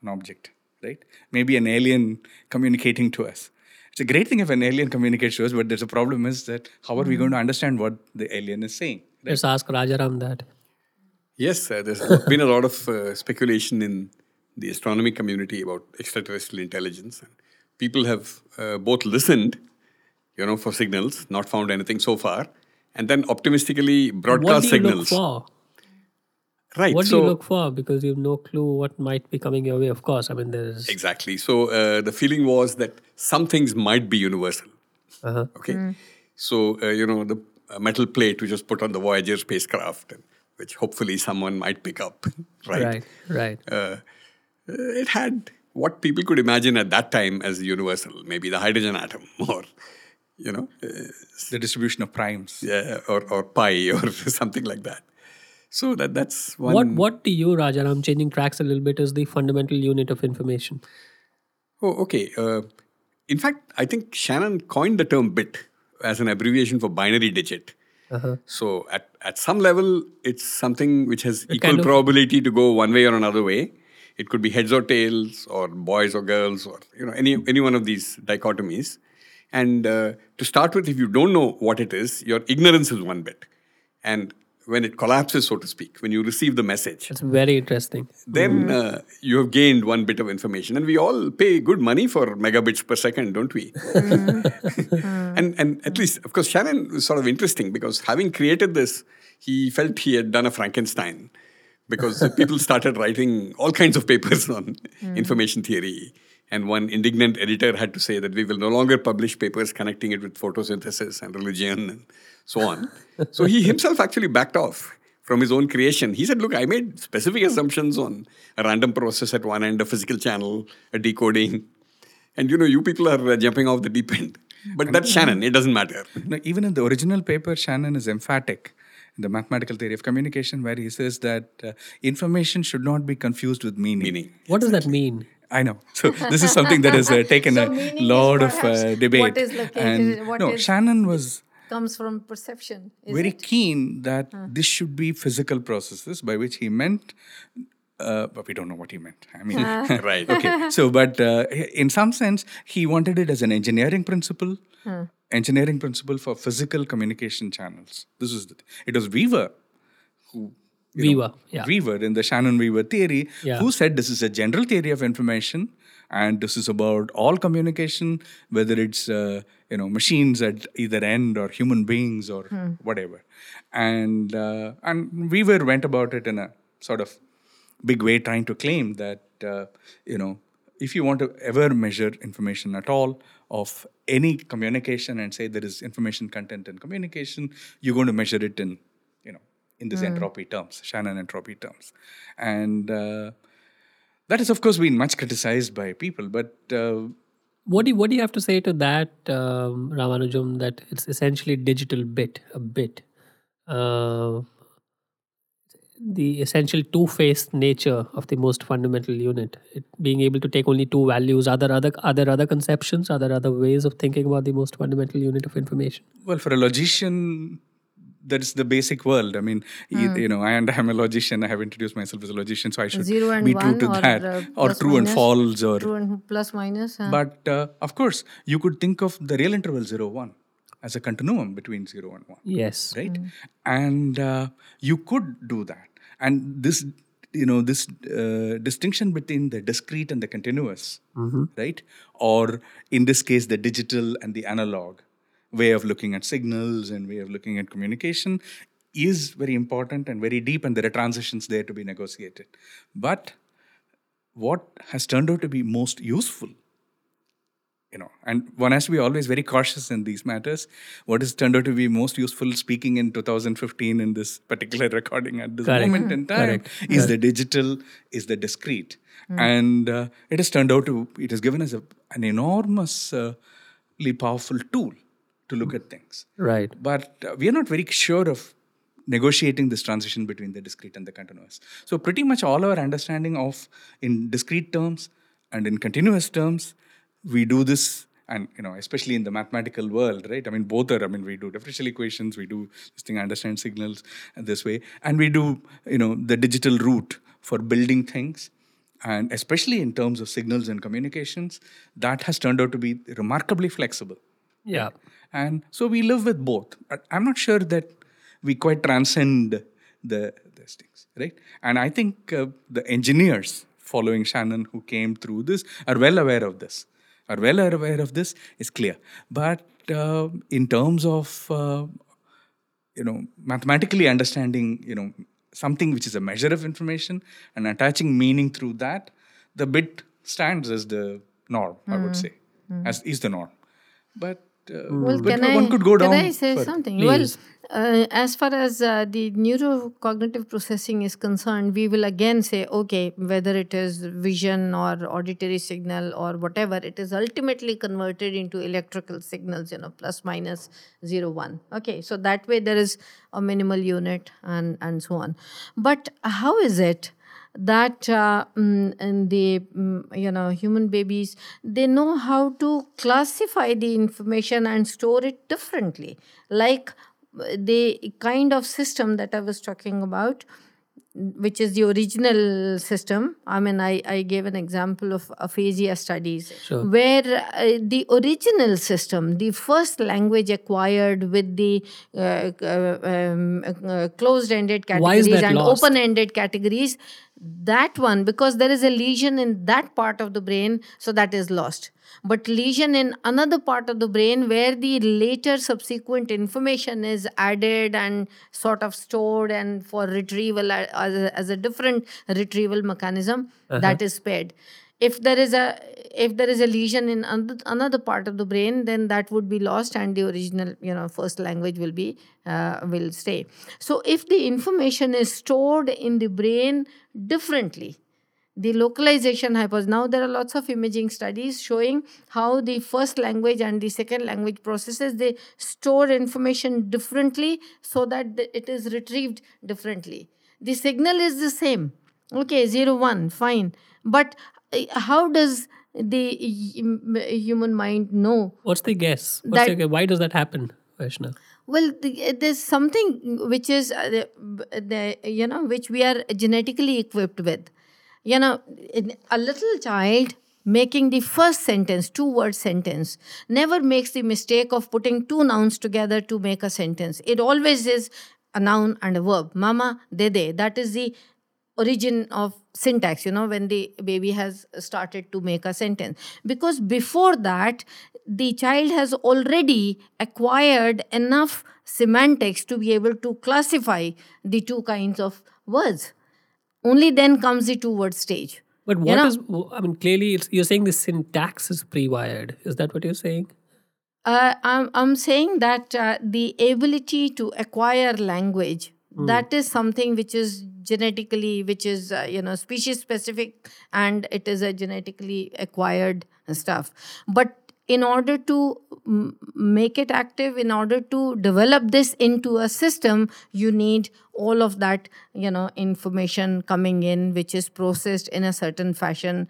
S3: an object, right? Maybe an alien communicating to us. It's a great thing if an alien communicates to us, but there's a problem is that how are we going to understand what the alien is saying?
S1: Let's ask Rajaram that.
S2: Yes, uh, there's been a lot of uh, speculation in the astronomy community about extraterrestrial intelligence. And people have uh, both listened, you know, for signals, not found anything so far, and then optimistically
S1: What
S2: broadcast
S1: do you look
S2: signals.
S1: for?
S2: Right.
S1: What
S2: so
S1: do you look for? Because you have no clue what might be coming your way. Of course, I mean there's
S2: exactly. So uh, the feeling was that some things might be universal.
S1: uh
S2: Okay. So, uh, you know, the uh, metal plate which was put on the Voyager spacecraft, which hopefully someone might pick up, right?
S1: right, right.
S2: Uh, it had what people could imagine at that time as universal, maybe the hydrogen atom or, you know, uh,
S3: The distribution of primes.
S2: yeah, or, or pi or something like that. So that that's one.
S1: What what to you, Rajaram, changing tracks a little bit, is the fundamental unit of information?
S2: Oh, okay. Uh, in fact, I think Shannon coined the term bit as an abbreviation for binary digit.
S1: Uh-huh.
S2: So at, at some level, it's something which has equal
S1: kind of-
S2: probability to go one way or another way. It could be heads or tails, or boys or girls, or you know any any one of these dichotomies. And uh, to start with, if you don't know what it is, your ignorance is one bit. And when it collapses, so to speak, when you receive the message,
S1: It's very interesting.
S2: then mm. uh, you have gained one bit of information and we all pay good money for megabits per second don't we? Mm. Mm. And and at least of course shannon was sort of interesting because having created this he felt he had done a frankenstein because people started writing all kinds of papers on information theory and one indignant editor had to say that we will no longer publish papers connecting it with photosynthesis and religion and so on so he himself actually backed off from his own creation. He said, Look, I made specific assumptions on a random process at one end, a physical channel, a decoding. And you know, you people are uh, jumping off the deep end. But that's Shannon, it doesn't matter.
S3: No, even in the original paper, Shannon is emphatic in the mathematical theory of communication, where he says that uh, information should not be confused with meaning.
S2: Meaning.
S1: What does that mean?
S3: I know. So this is something that has uh, taken
S4: So
S3: a lot of uh, debate.
S4: what is located,
S3: and
S4: what
S3: no,
S4: is-
S3: Shannon was
S4: comes from perception is
S3: very
S4: it?
S3: keen that this should be physical processes, by which he meant. Uh, but we don't know what he meant. I mean,
S2: Right.
S3: okay. So, but uh, in some sense, he wanted it as an engineering principle, engineering principle for physical communication channels. This is the, it was Weaver who you know,
S1: Weaver, yeah.
S3: Weaver in the Shannon Weaver theory,
S1: Yeah.
S3: who said this is a general theory of information, and this is about all communication, whether it's uh, you know machines at either end or human beings or whatever. And uh, and Weaver went about it in a sort of big way, trying to claim that uh, you know if you want to ever measure information at all of any communication and say there is information content in communication, you're going to measure it in you know in this entropy terms, Shannon entropy terms, and uh, that has of course been much criticized by people. But uh,
S1: What do you, what do you have to say to that, um, Ramanujam? That it's essentially digital bit, a bit. Uh, the essential two-faced nature of the most fundamental unit. It, being able to take only two values. Are there other are there other conceptions? Are there other ways of thinking about the most fundamental unit of information?
S3: Well, for a logician, that's the basic world. I mean, you, you know, and I'm a logician. I have introduced myself as a logician, so I should
S4: Zero and
S3: be true to
S4: or,
S3: that,
S4: uh,
S3: or true and false, or.
S4: True and plus minus. uh,
S3: But uh, of course, you could think of the real interval zero one as a continuum between zero and one.
S1: Yes.
S3: right and uh, you could do that and this you know this uh, distinction between the discrete and the continuous right or in this case the digital and the analog way of looking at signals and way of looking at communication is very important and very deep and there are transitions there to be negotiated but what has turned out to be most useful you know and one has to be always very cautious in these matters what has turned out to be most useful speaking in 2015 in this particular recording at this
S1: Correct.
S3: moment in time
S1: Correct.
S3: is the digital is the discrete and uh, it has turned out to it has given us a, an enormously powerful tool to look at things.
S1: Right.
S3: but uh, we are not very sure of negotiating this transition between the discrete and the continuous. So pretty much all our understanding of in discrete terms and in continuous terms we do this and you know especially in the mathematical world right? I mean both are i mean we do differential equations we do this thing understand signals this way and we do you know the digital route for building things. And especially in terms of signals and communications that has turned out to be remarkably flexible
S1: Yeah.
S3: and so we live with both. I'm not sure that we quite transcend the these things right? And i think uh, the engineers following shannon who came through this are well aware of this. Are well aware of this is clear. But uh, in terms of uh, you know mathematically understanding you know something which is a measure of information and attaching meaning through that the bit stands as the norm i would say as is the norm. But uh,
S4: Well,
S3: but
S4: can I,
S3: one could go down
S4: Can I say something?
S1: Please.
S4: Well, uh, as far as uh, the neurocognitive processing is concerned, we will again say, okay, whether it is vision or auditory signal or whatever, it is ultimately converted into electrical signals, you know, plus minus zero one. Okay, so that way there is a minimal unit and and so on. But how is it? That uh, mm, the mm, you know human babies they know how to classify the information and store it differently like the kind of system that i was talking about which is the original system. I mean, I, I gave an example of aphasia studies,
S1: Sure.
S4: where uh, the original system, the first language acquired with the uh, uh, um, uh, closed ended categories and open ended categories, that one, because there is a lesion in that part of the brain, so that is lost. But lesion in another part of the brain where the later subsequent information is added and sort of stored and for retrieval as a, as a different retrieval mechanism uh-huh. that is spared if there is a if there is a lesion in another part of the brain then that would be lost and the original you know first language will be uh, will stay so if the information is stored in the brain differently the localization hypothesis. Now there are lots of imaging studies showing how the first language and the second language processes they store information differently so that it is retrieved differently. The signal is the same. Okay, zero one, fine. But how does the human mind know
S1: What's the guess? What's
S4: That-
S1: the, why does that happen, Vaishna?
S4: well, the, there's something which is, uh, the, the, you know, which we are genetically equipped with. You know, a little child making the first sentence, two word sentence, never makes the mistake of putting two nouns together to make a sentence. It always is a noun and a verb. Mama, dede. That is the origin of syntax you know when the baby has started to make a sentence because before that the child has already acquired enough semantics to be able to classify the two kinds of words only then comes the two word stage
S1: But
S4: You know-
S1: is? I mean, clearly, it's, you're saying the syntax is pre-wired. Is that what you're saying?
S4: Uh, I'm, I'm saying that uh, the ability to acquire language that is something which is genetically which is uh, you know species specific and it is a genetically acquired stuff. But in order to make it active in order to develop this into a system you need all of that you know information coming in which is processed in a certain fashion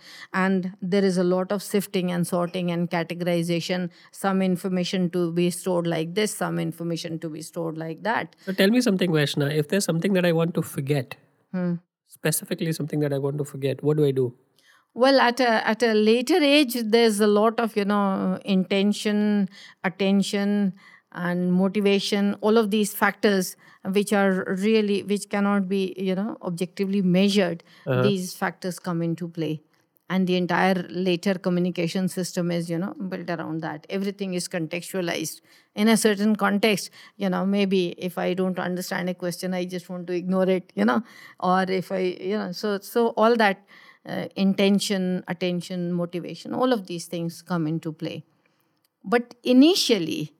S4: and there is a lot of sifting and sorting and categorization some information to be stored like this some information to be stored like that
S1: So tell me something, Vaishna. If there's something that I want to forget,
S4: Hmm.
S1: specifically something that I want to forget, what do I do?
S4: Well at a at a later age there's a lot of you know intention attention and motivation all of these factors which are really which cannot be you know objectively measured. Uh-huh. These factors come into play. And the entire later communication system is you know built around that. Everything is contextualized. In a certain context you know maybe if i don't understand a question i just want to ignore it you know or if i you know so so all that uh, intention attention motivation all of these things come into play. But initially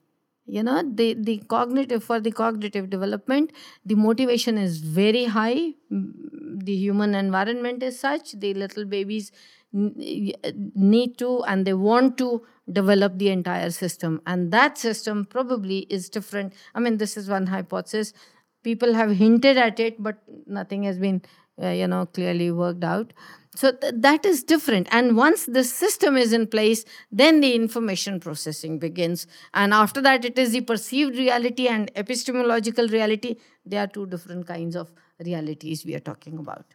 S4: you know the the cognitive for the cognitive development the motivation is very high. Mm, the human environment is such the little babies need to and they want to develop the entire system. And that system probably is different. I mean this is one hypothesis. People have hinted at it but nothing has been uh, you know clearly worked out. So th- that is different. And once the system is in place then the information processing begins. And after that it is the perceived reality and epistemological reality. They are two different kinds of realities we are talking about.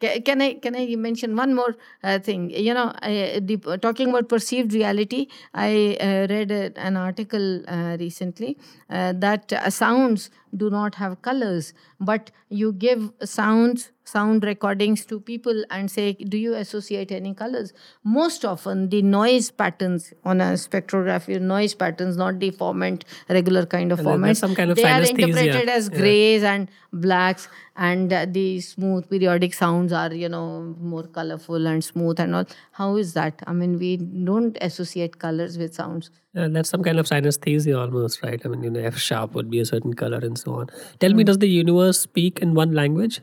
S4: Ca- Can I can I mention one more uh, thing? You know, I, the, talking about perceived reality, I uh, read a, an article uh, recently uh, that sounds do not have colors, but you give sounds sound recordings to people and say, do you associate any colors? Most often, the noise patterns on a spectrography, noise patterns, not the formant, regular kind of
S1: formant, some kind of
S4: they are interpreted as
S1: Yeah.
S4: grays and blacks, and uh, the smooth periodic sounds are, you know, more colorful and smooth and all. How is that? I mean, we don't associate colors with sounds.
S1: Uh, that's some kind of synesthesia almost, right? I mean, you know, F sharp would be a certain color and so on. Tell
S4: Hmm.
S1: me, does the universe speak in one language?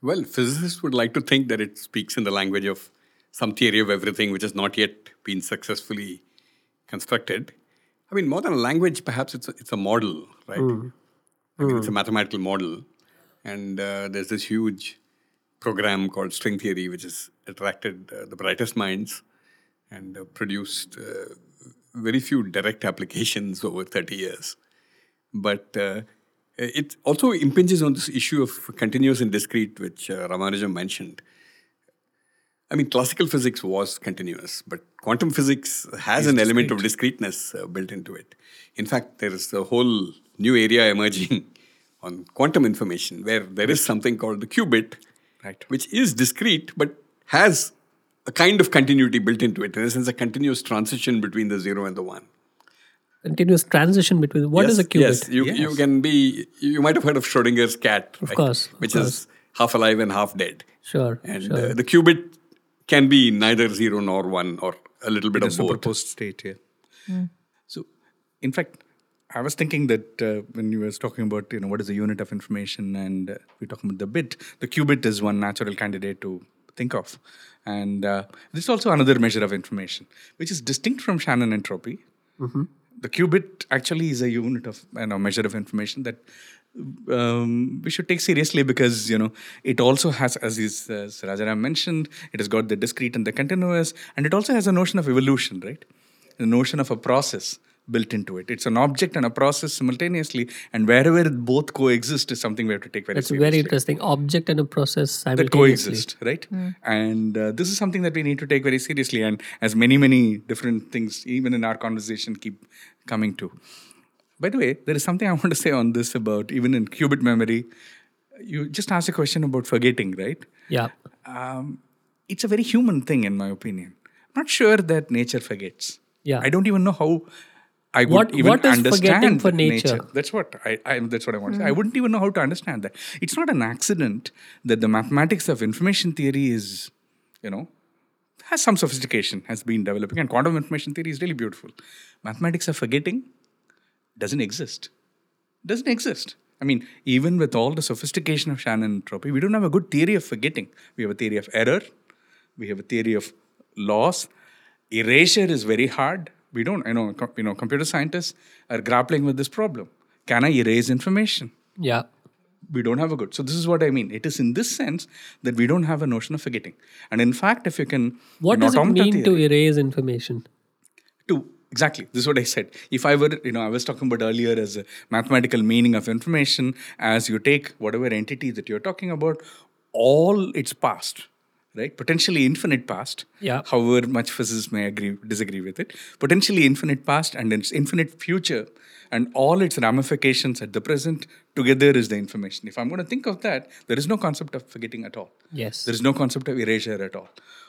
S2: Well, physicists would like to think that it speaks in the language of some theory of everything which has not yet been successfully constructed. I mean, more than a language, perhaps it's a, it's a model, right? I mean, it's a mathematical model. And uh, there's this huge program called string theory, which has attracted uh, the brightest minds and uh, produced uh, very few direct applications over 30 years. But uh, it also impinges on this issue of continuous and discrete, which uh, Ramanujam mentioned. I mean, classical physics was continuous, but quantum physics has an element of discreteness uh, built into it. In fact, there is a whole new area emerging on quantum information where there is something called the qubit,
S3: Right.
S2: which is discrete but has a kind of continuity built into it. In a sense, a continuous transition between the zero and the one.
S1: Continuous transition between what is
S2: yes,
S1: a qubit?
S2: Yes, you, you can be. You might have heard of Schrodinger's cat,
S1: Of
S2: right?
S1: course, of
S2: which
S1: course.
S2: is half alive and half dead.
S1: Sure,
S2: And
S1: sure.
S2: uh, the qubit can be neither zero nor one, or a little bit
S3: a
S2: of both.
S3: superposed state here. So, in fact, I was thinking that uh, when you were talking about you know what is the unit of information, and uh, we're talking about the bit, the qubit is one natural candidate to think of, and uh, this is also another measure of information, which is distinct from Shannon entropy. The qubit actually is a unit of you know measure of information that um, we should take seriously because you know it also has, as, is, as Rajaram mentioned, it has got the discrete and the continuous, and it also has a notion of evolution, right? The notion of a process built into it. It's an object and a process simultaneously, and wherever both coexist is something we have to take very seriously.
S1: That's
S3: seriously.
S1: very interesting. Object and a process
S3: That
S1: simultaneously.
S3: coexist, right? And uh, this is something that we need to take very seriously, and as many, many different things, even in our conversation, keep coming to. By the way, there is something I want to say on this about even in qubit memory. You just asked a question about forgetting, right?
S1: Yeah.
S3: um, it's a very human thing, in my opinion. I'm not sure that nature forgets.
S1: Yeah.
S3: I don't even know how I would
S1: What-
S3: even
S1: what is forgetting
S3: understand
S1: for nature? Hmm.
S3: That's what I, I that's what I want to say. I wouldn't even know how to understand that. It's not an accident that the mathematics of information theory is, you know, has some sophistication, has been developing, and quantum information theory is really beautiful. Mathematics of forgetting doesn't exist. Doesn't exist. I mean, even with all the sophistication of Shannon entropy, we don't have a good theory of forgetting. We have a theory of error. We have a theory of loss. Erasure is very hard. We don't, you know, com- you know, computer scientists are grappling with this problem. Can I erase information?
S1: Yeah.
S3: we don't have a good. So this is what I mean. It is in this sense that we don't have a notion of forgetting. And in fact, if you can,
S1: What does it mean to erase information?
S3: to exactly this is what i said if i were you know i was talking about earlier as a mathematical meaning of information as you take whatever entity that you're talking about all its past right potentially infinite past
S1: Yeah.
S3: however much physicists may agree disagree with it potentially infinite past and its infinite future and all its ramifications at the present together is the information if i'm going to think of that there is no concept of forgetting at all
S1: Yes.
S3: there is no concept of erasure at all.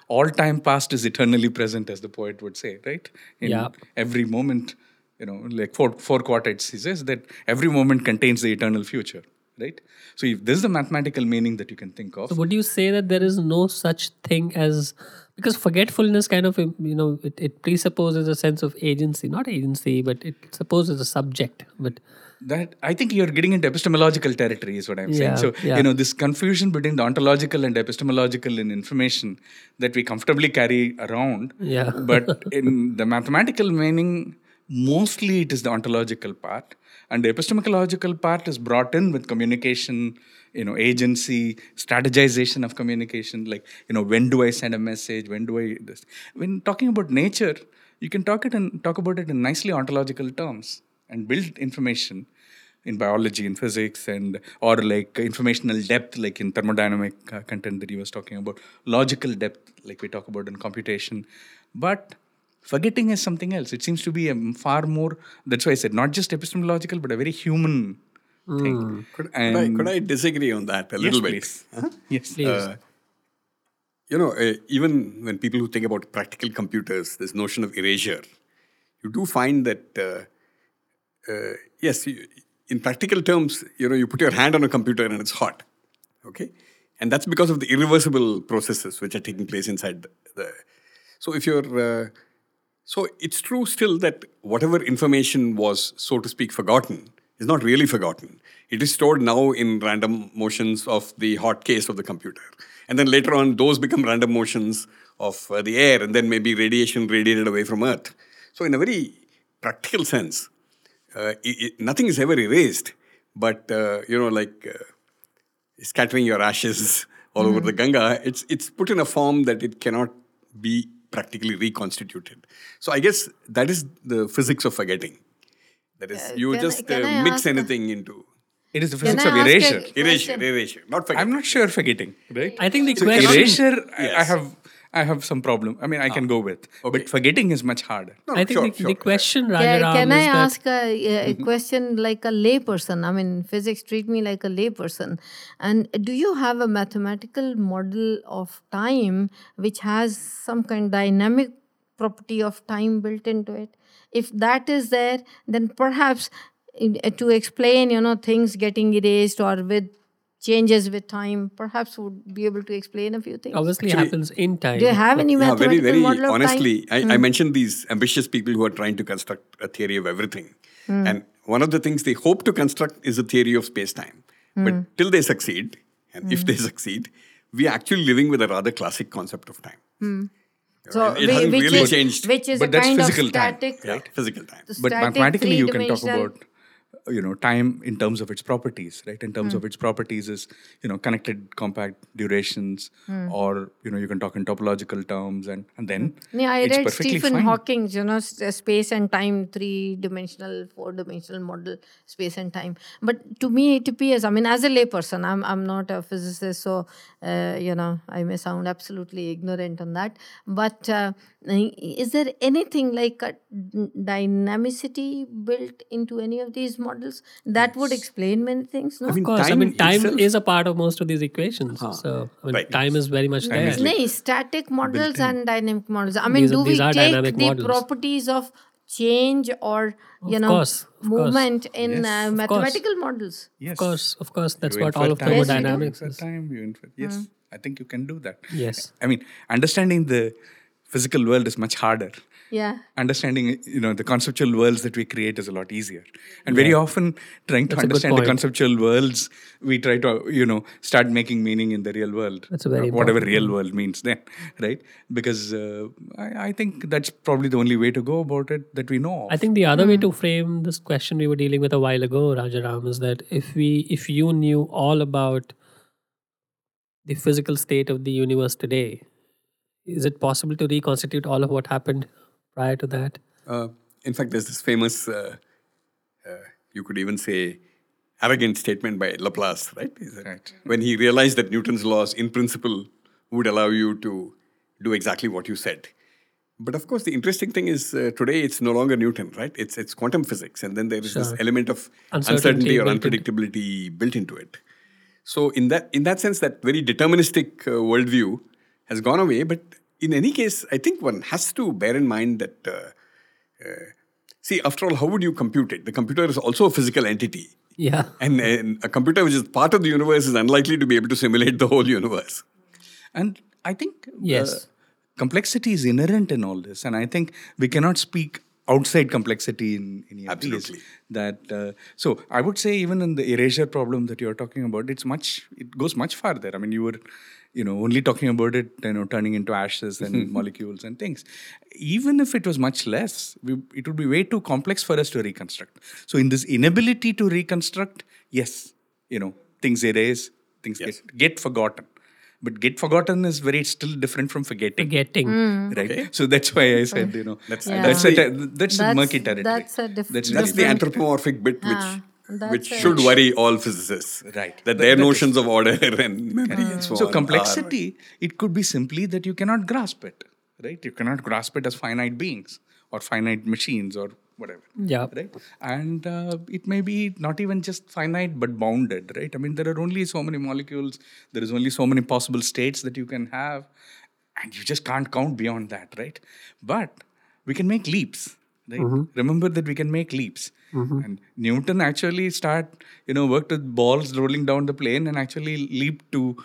S3: All time past is eternally present, as the poet would say, right? In
S1: Yeah.
S3: every moment, you know, like four, four quartets, he says that every moment contains the eternal future, right? So if this is the mathematical meaning that you can think of,
S1: So would you say that there is no such thing as because forgetfulness kind of you know it, it presupposes a sense of agency, not agency, but it supposes a subject. But
S3: that I think you're getting into epistemological territory, is what I'm saying. So
S1: yeah.
S3: you know this confusion between the ontological and epistemological in information that we comfortably carry around.
S1: Yeah.
S3: but in the mathematical meaning, mostly it is the ontological part, and the epistemological part is brought in with communication. You know, agency, strategization of communication. Like you know, when do I send a message? When do I this? When talking about nature, you can talk it and talk about it in nicely ontological terms and build information in biology and physics and or like informational depth like in thermodynamic uh, content that he was talking about logical depth like we talk about in computation but forgetting is something else it seems to be a far more that's why i said not just epistemological but a very human thing
S2: Could, could, I, could I disagree on that a little bit?
S3: please.
S2: Huh?
S3: yes
S1: please,
S2: Uh, you know, uh, even when people who think about practical computers, this notion of erasure, you do find that, uh, uh, yes, you, in practical terms, you know, you put your hand on a computer and it's hot, okay? And that's because of the irreversible processes which are taking place inside the. the so if you're, uh, so it's true still that whatever information was, so to speak, forgotten is not really forgotten. It is stored now in random motions of the hot case of the computer. And then later on, those become random motions of uh, the air, and then maybe radiation radiated away from Earth. So, in a very practical sense, uh, i i nothing is ever erased, but uh, you know, like uh, scattering your ashes all over the Ganga, it's it's put in a form that it cannot be practically reconstituted. So I guess that is the physics of forgetting. That is, you
S4: can I-
S2: just
S4: can
S2: uh, mix
S4: ask a-
S2: anything into
S3: it is the physics of erasure
S2: erasure, erasure, not forgetting.
S3: i'm not sure forgetting right
S1: I think the
S2: So
S1: question.
S3: erasure I, I have i have some problem i mean i can ah, go with
S2: Okay.
S3: but forgetting is much harder
S2: No,
S1: I think
S2: sure,
S1: the,
S2: sure,
S1: the question,
S4: Can,
S1: Rajaram,
S4: can I
S1: is that
S4: ask a, a mm-hmm. question like a layperson? I mean, physics treat me like a layperson. And do you have a mathematical model of time which has some kind dynamic property of time built into it? If that is there, then perhaps to explain, you know, things getting erased or with changes with time, perhaps would be able to explain a few things.
S1: obviously
S2: Actually-
S1: happens in time.
S4: Do you have any
S2: Yeah, very, very
S4: model of
S2: honestly,
S4: time? Hmm.
S2: I, I mentioned these ambitious people who are trying to construct a theory of everything.
S4: Hmm.
S2: And one of the things they hope to construct is a theory of space time.
S4: Hmm.
S2: But till they succeed, and if they succeed, we are actually living with a rather classic concept of time.
S4: Hmm. So,
S2: it
S4: whi-
S2: hasn't
S4: which,
S2: really
S4: is,
S2: changed.
S4: which is
S3: But
S4: a
S3: that's
S4: kind of
S3: physical time.
S4: static,
S2: Yeah, physical time.
S3: but mathematically you can talk about you know time in terms of its properties right in terms of its properties is you know connected compact durations
S4: Hmm.
S3: or you know you can talk in topological terms and and then
S4: Yeah, I
S3: it's
S4: read Stephen
S3: fine.
S4: Hawking's, you know, uh, space and time, three dimensional, four dimensional model, space and time. But to me, it appears, I mean, as a layperson, I'm, I'm not a physicist, so, uh, you know, I may sound absolutely ignorant on that. But uh, is there anything like a dynamicity built into any of these models that would explain many things? No?
S2: I mean,
S1: Of course, I mean, time
S2: itself-
S1: is a part of most of these equations. So, I mean,
S2: Right.
S1: time is very much there.
S4: No, static models and dynamic models. I mean,
S1: These are-
S4: do we
S1: are
S4: take
S1: dynamic
S4: the
S1: models.
S4: properties of change or you
S1: Of
S4: know
S1: course, of course.
S4: movement in
S3: Yes,
S4: uh, mathematical models?
S3: yes
S1: Of course, of course, that's
S3: You
S1: what all of
S3: time.
S1: thermodynamics
S3: You
S1: is.
S3: time you infer yes
S4: Hmm.
S3: i think you can do that
S1: Yes.
S3: i mean understanding the physical world is much harder
S4: Yeah.
S3: understanding you know the conceptual worlds that we create is a lot easier. And very often trying to
S1: That's a
S3: understand the conceptual worlds we try to you know start making meaning in the real world.
S1: That's a very
S3: uh, whatever
S1: important
S3: real world means then right? Because uh, I, I think that's probably the only way to go about it that we know of.
S1: I think the other way to frame this question we were dealing with a while ago, Rajaram, is that if we if you knew all about the physical state of the universe today, is it possible to reconstitute all of what happened prior to that?
S2: Uh, in fact, there's this famous, uh, uh, you could even say, arrogant statement by Laplace, right? Is that
S3: Right.
S2: When he realized that Newton's laws, in principle, would allow you to do exactly what you said. But of course, the interesting thing is uh, today it's no longer Newton, right? It's it's quantum physics, and then there is this element of
S1: Uncertainty
S2: uncertainty, or
S1: built in.
S2: unpredictability built into it. So in that in that sense, that very deterministic uh, worldview has gone away. But in any case, I think one has to bear in mind that. Uh, uh, see, after all, how would you compute it? The computer is also a physical entity.
S1: Yeah.
S2: And, and a computer which is part of the universe is unlikely to be able to simulate the whole universe.
S3: And I think
S1: Yes.
S3: uh, complexity is inherent in all this, and I think we cannot speak outside complexity in any of these.
S2: Absolutely.
S3: That uh, so I would say even in the erasure problem that you're talking about, it's much it goes much farther. I mean, you were you know only talking about it you know turning into ashes and molecules and things. Even if it was much less we, it would be way too complex for us to reconstruct. So in this inability to reconstruct yes you know things erase things
S2: Yes.
S3: get, get forgotten. But get forgotten is very still different from forgetting.
S1: Forgetting.
S3: right?
S2: Okay.
S3: so that's why i said you know
S2: That's-
S4: Yeah.
S3: that's
S2: that's
S3: a,
S2: the-
S3: that's, a
S4: That's-
S3: murky territory.
S4: that's a diff-
S3: that's,
S2: That's the anthropomorphic bit which
S4: Ah, that's
S2: which
S4: a-
S2: should worry all physicists.
S3: Right.
S2: That
S3: That-
S2: their
S3: that is-
S2: notions of order and memory and so,
S3: so
S2: on.
S3: So complexity it could be simply that you cannot grasp it right you cannot grasp it as finite beings or finite machines or whatever
S1: Yeah.
S3: right and uh, it may be not even just finite but bounded right i mean there are only so many molecules there is only so many possible states that you can have and you just can't count beyond that right but we can make leaps right? Remember that we can make leaps. And newton actually start you know worked with balls rolling down the plane and actually leaped to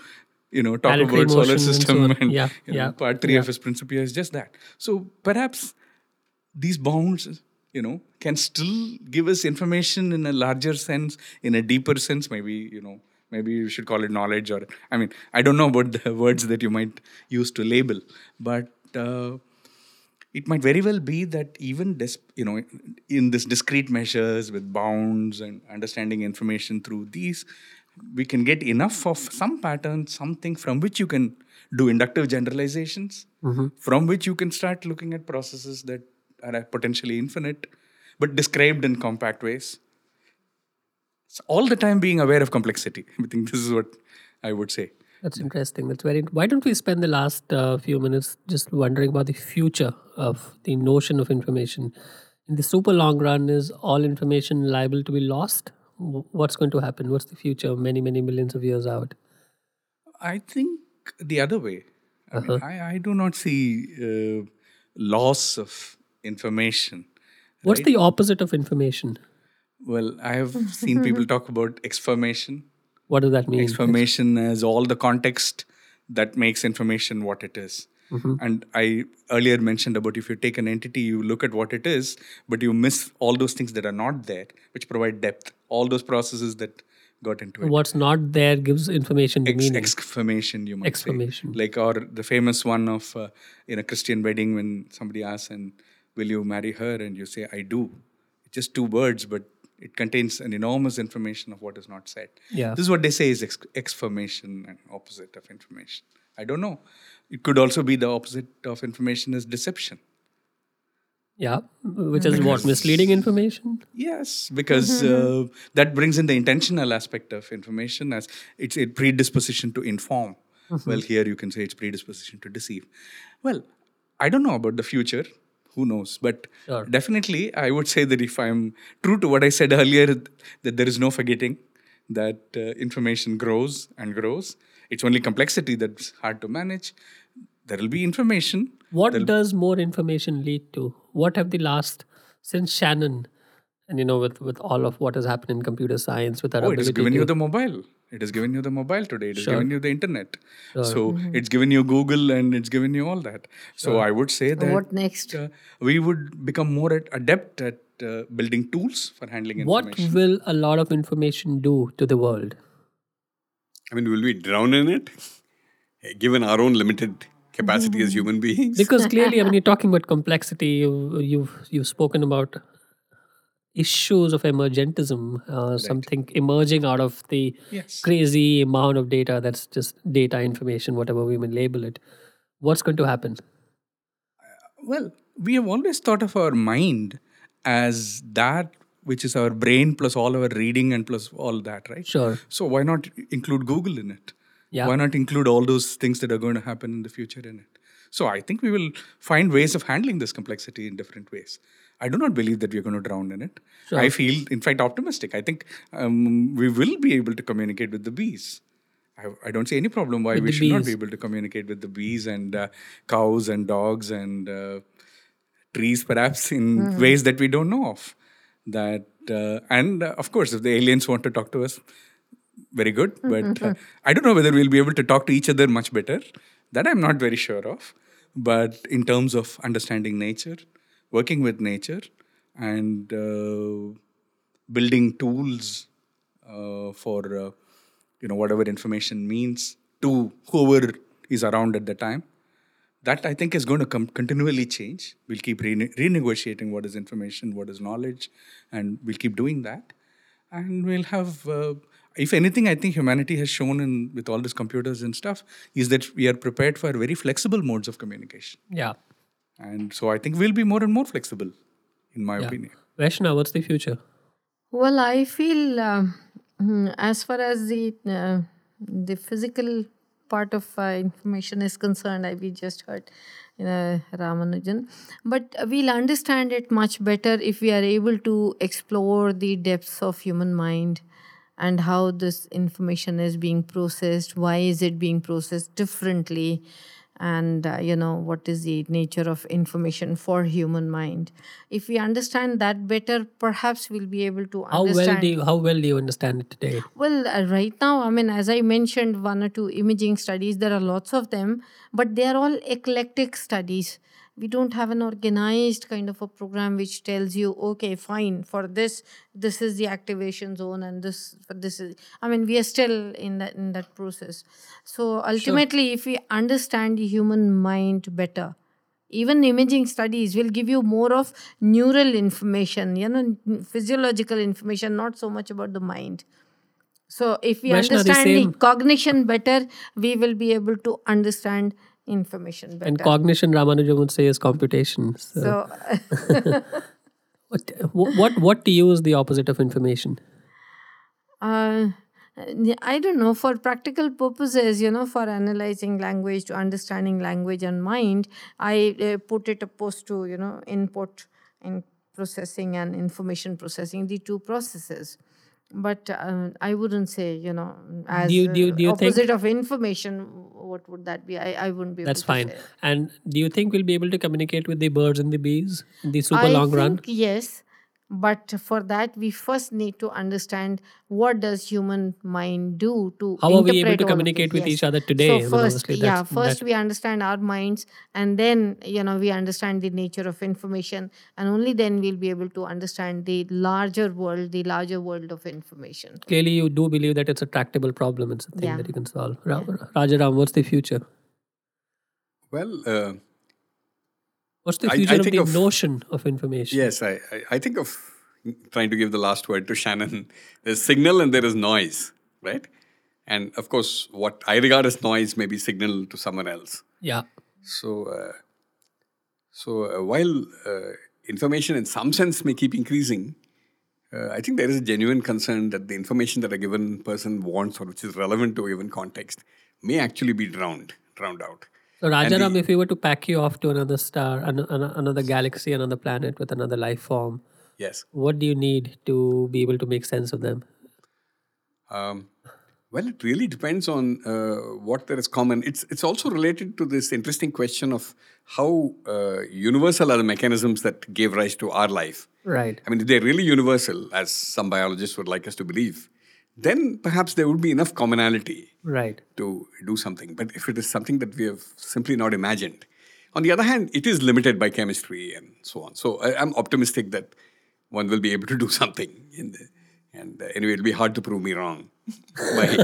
S3: you know talk
S1: Planetary
S3: about solar
S1: motion and so
S3: system and,
S1: Yeah,
S3: you know,
S1: yeah,
S3: part three
S1: yeah.
S3: of his principia is just that. So perhaps these bounds you know can still give us information in a larger sense in a deeper sense maybe you know maybe you should call it knowledge or i mean i don't know about the words that you might use to label but uh, it might very well be that even dis- you know in this discrete measures with bounds and understanding information through these we can get enough of some pattern something from which you can do inductive generalizations mm-hmm. from which you can start looking at processes that are potentially infinite but described in compact ways. So all the time being aware of complexity. I think this is what i would say
S1: That's interesting. That's very. Why don't we spend the last uh, few minutes just wondering about the future of the notion of information? In the super long run, is all information liable to be lost? What's going to happen? What's the future many, many millions of years out?
S3: I think the other way. I, mean, I, I do not see uh, loss of information.
S1: What's the opposite of information?
S3: Well, I have seen people talk about exformation.
S1: What does that mean?
S3: Information is all the context that makes information what it is. And I earlier mentioned about if you take an entity, you look at what it is, but you miss all those things that are not there, which provide depth. All those processes that got into it.
S1: What's not there gives information
S3: Ex-
S1: meaning.
S3: exformation you might
S1: Exformation.
S3: say like or the famous one of uh, in a christian wedding when somebody asks and will you marry her and you say i do it's just two words but it contains an enormous information of what is not said
S1: Yeah.
S3: this is what they say is ex- exformation and opposite of information i don't know it could also be the opposite of information is deception
S1: Yeah, which is what misleading information.
S3: Yes, because uh, that brings in the intentional aspect of information as it's a predisposition to inform. Well, here you can say it's predisposition to deceive. Well, I don't know about the future. Who knows? But
S1: Sure.
S3: definitely, I would say that if I'm true to what I said earlier, that there is no forgetting, that uh, information grows and grows. It's only complexity that's hard to manage. There will be information.
S1: What does more information lead to? What have the last since Shannon, and you know, with with all of what has happened in computer science, with our
S3: Oh,
S1: ability
S3: given
S1: to,
S3: you the mobile. It has given you the mobile today. It has
S1: Sure.
S3: given you the internet. So it's given you Google and it's given you all that. So I would say that
S4: what next?
S3: uh, we would become more at, adept at uh, building tools for handling
S1: What will a lot of information do to the world?
S2: I mean, will we drown in it? Given our own limited capacity as human beings?
S1: Because clearly, I mean, you're talking about complexity. You, you've you've spoken about issues of emergentism, uh, something emerging out of the
S3: Yes.
S1: crazy amount of data that's just data information, whatever we may label it. What's going to happen?
S3: Well, we have always thought of our mind as that which is our brain plus all our reading and plus all that, right?
S1: Sure.
S3: So why not include Google in it?
S1: Yeah.
S3: Why not include all those things that are going to happen in the future in it? So I think we will find ways of handling this complexity in different ways. I do not believe that we are going to drown in it. I feel, in fact, optimistic. I think um, we will be able to communicate with the bees. I, I don't see any problem why
S1: With
S3: we should not be able to communicate with the bees and uh, cows and dogs and uh, trees, perhaps in ways that we don't know of. That uh, and uh, of course, if the aliens want to talk to us, very good. But uh, I don't know whether we'll be able to talk to each other much better. That I'm not very sure of. But in terms of understanding nature, working with nature, and uh, building tools uh, for uh, you know whatever information means to whoever is around at the time. That i think is going to com- continually change. We'll keep rene- renegotiating what is information what is knowledge and we'll keep doing that. And we'll have uh, if anything i think humanity has shown in with all these computers and stuff is that we are prepared for very flexible modes of communication.
S1: Yeah.
S3: And so i think we'll be more and more flexible in my
S1: yeah.
S3: opinion
S1: Vaishna, what's the future?
S4: Well, I feel um, mm, as far as the uh, the physical part of uh, information is concerned, I we just heard you know, Ramanujam, but we'll understand it much better if we are able to explore the depths of human mind and how this information is being processed, why is it being processed differently, and uh, you know what is the nature of information for human mind if we understand that better perhaps we'll be able to
S1: How
S4: understand
S1: well do you, how well do you understand it today?
S4: well, uh, right now, I mean, as I mentioned, one or two imaging studies, there are lots of them, but they are all eclectic studies. We don't have an organized kind of a program which tells you, okay, fine, for this, this is the activation zone, and this, for this is. I mean, we are still in that in that process. So ultimately, if we understand the human mind better, even imaging studies will give you more of neural information you know physiological information not so much about the mind so if we understand the, cognition better we will be able to understand information better
S1: And cognition, Ramanujam would say, is computation. So,
S4: so
S1: what, what, what to you is the opposite of information?
S4: uh, I don't know, for practical purposes, you know, for analyzing language, to understanding language and mind, I uh, put it opposed to, you know, input and processing and information processing, the two processes. But uh, I wouldn't say, you know, as
S1: you- do you-
S4: uh,
S1: do you think-
S4: opposite of information, what would that be? I, I wouldn't be
S1: That's
S4: able to
S1: fine. And do you think we'll be able to communicate with the birds and the bees in the super
S4: I
S1: long
S4: think
S1: run?
S4: yes but for that we first need to understand what does human mind do to
S1: How are we able to communicate with
S4: Yes.
S1: each other today?
S4: So first
S1: obviously
S4: yeah first
S1: that-
S4: we understand our minds and then you know we understand the nature of information and only then we'll be able to understand the larger world the larger world of information
S1: Clearly, you do believe that it's a tractable problem. It's a thing
S4: Yeah.
S1: that you can solve. Ra- Rajaram, what's the future?
S2: Well, uh,
S1: What's the future
S2: I
S1: of
S2: think
S1: the
S2: of-
S1: notion of information?
S2: yes, I, I, I think of trying to give the last word to Shannon. There's signal and there is noise, right? And of course, what I regard as noise may be signal to someone else.
S1: Yeah.
S2: So, uh, so uh, while uh, information in some sense may keep increasing, uh, I think there is a genuine concern that the information that a given person wants or which is relevant to a given context may actually be drowned, drowned out.
S1: So Rajaram,
S2: the-
S1: if we were to pack you off to another star, an- an- another galaxy, another planet with another life form,
S2: Yes.
S1: what do you need to be able to make sense of them?
S2: Um, well, it really depends on uh, what there is common. It's it's also related to this interesting question of how uh, universal are the mechanisms that gave rise to our life.
S1: Right.
S2: I mean, they're really universal, as some biologists would like us to believe, then perhaps there would be enough commonality
S1: Right.
S2: to do something. But if it is something that we have simply not imagined, on the other hand, it is limited by chemistry and so on. So I, I'm optimistic that one will be able to do something in the, and uh, anyway, it'll be hard to prove me wrong. right?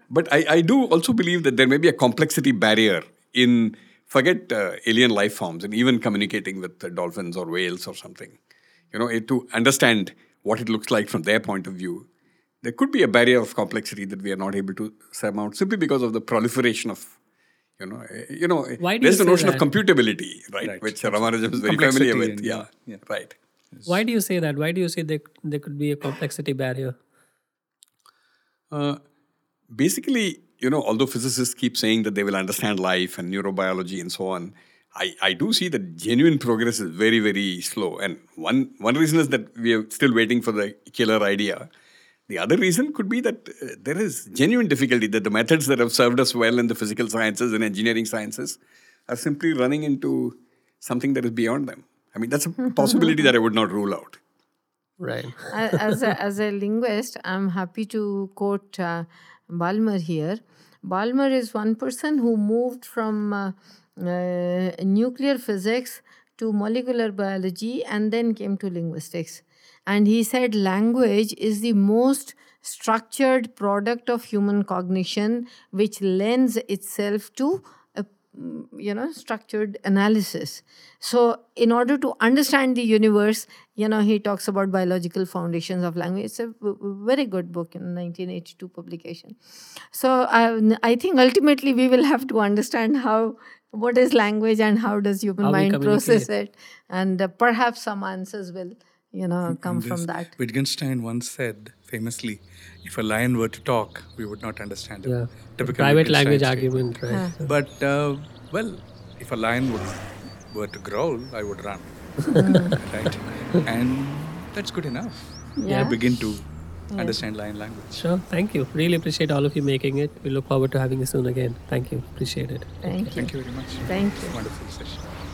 S2: But I, I do also believe that there may be a complexity barrier in, forget uh, alien life forms and even communicating with uh, dolphins or whales or something. You know, it, to understand what it looks like from their point of view, there could be a barrier of complexity that we are not able to surmount simply because of the proliferation of you know, eh, you know,
S1: Why do
S2: there's
S1: you
S2: the
S1: say
S2: notion of computability, right?
S3: Right.
S2: Which Ramanujam is very
S3: Complexity
S2: familiar with. Yeah,
S3: yeah.
S2: right.
S1: Why do you say that? Why do you say there, there could be a complexity barrier?
S2: Uh, basically, you know, although physicists keep saying that they will understand life and neurobiology and so on, I, I do see that genuine progress is very, very slow. And one, one reason is that we are still waiting for the killer idea. The other reason could be that uh, there is genuine difficulty that the methods that have served us well in the physical sciences and engineering sciences are simply running into something that is beyond them. I mean, that's a possibility that I would not rule out.
S1: Right.
S4: As a, as a linguist, I'm happy to quote uh, Balmer here. Balmer is one person who moved from uh, uh, nuclear physics to molecular biology and then came to linguistics. And he said language is the most structured product of human cognition, which lends itself to mm, you know structured analysis. So in order to understand the universe you know he talks about biological foundations of language. It's a very good book in 1982 publication. So I, I think ultimately we will have to understand how what is language and how does human
S1: How
S4: mind process it and uh, perhaps some answers will you know come from
S3: This-
S4: that
S3: Wittgenstein once said famously, if a lion were to talk, we would not understand it.
S1: Yeah.
S3: Typical
S1: Private language
S3: Wittgenstein statement.
S1: argument, right?
S3: But, uh, well, if a lion would, were to growl, I would run. right? And that's good enough.
S4: Yeah.
S3: I begin to understand lion language.
S1: Sure. Thank you. Really appreciate all of you making it. We look forward to having you soon again. Thank you. Appreciate it.
S4: thank you
S3: Thank you very much.
S4: thank you
S3: Wonderful session.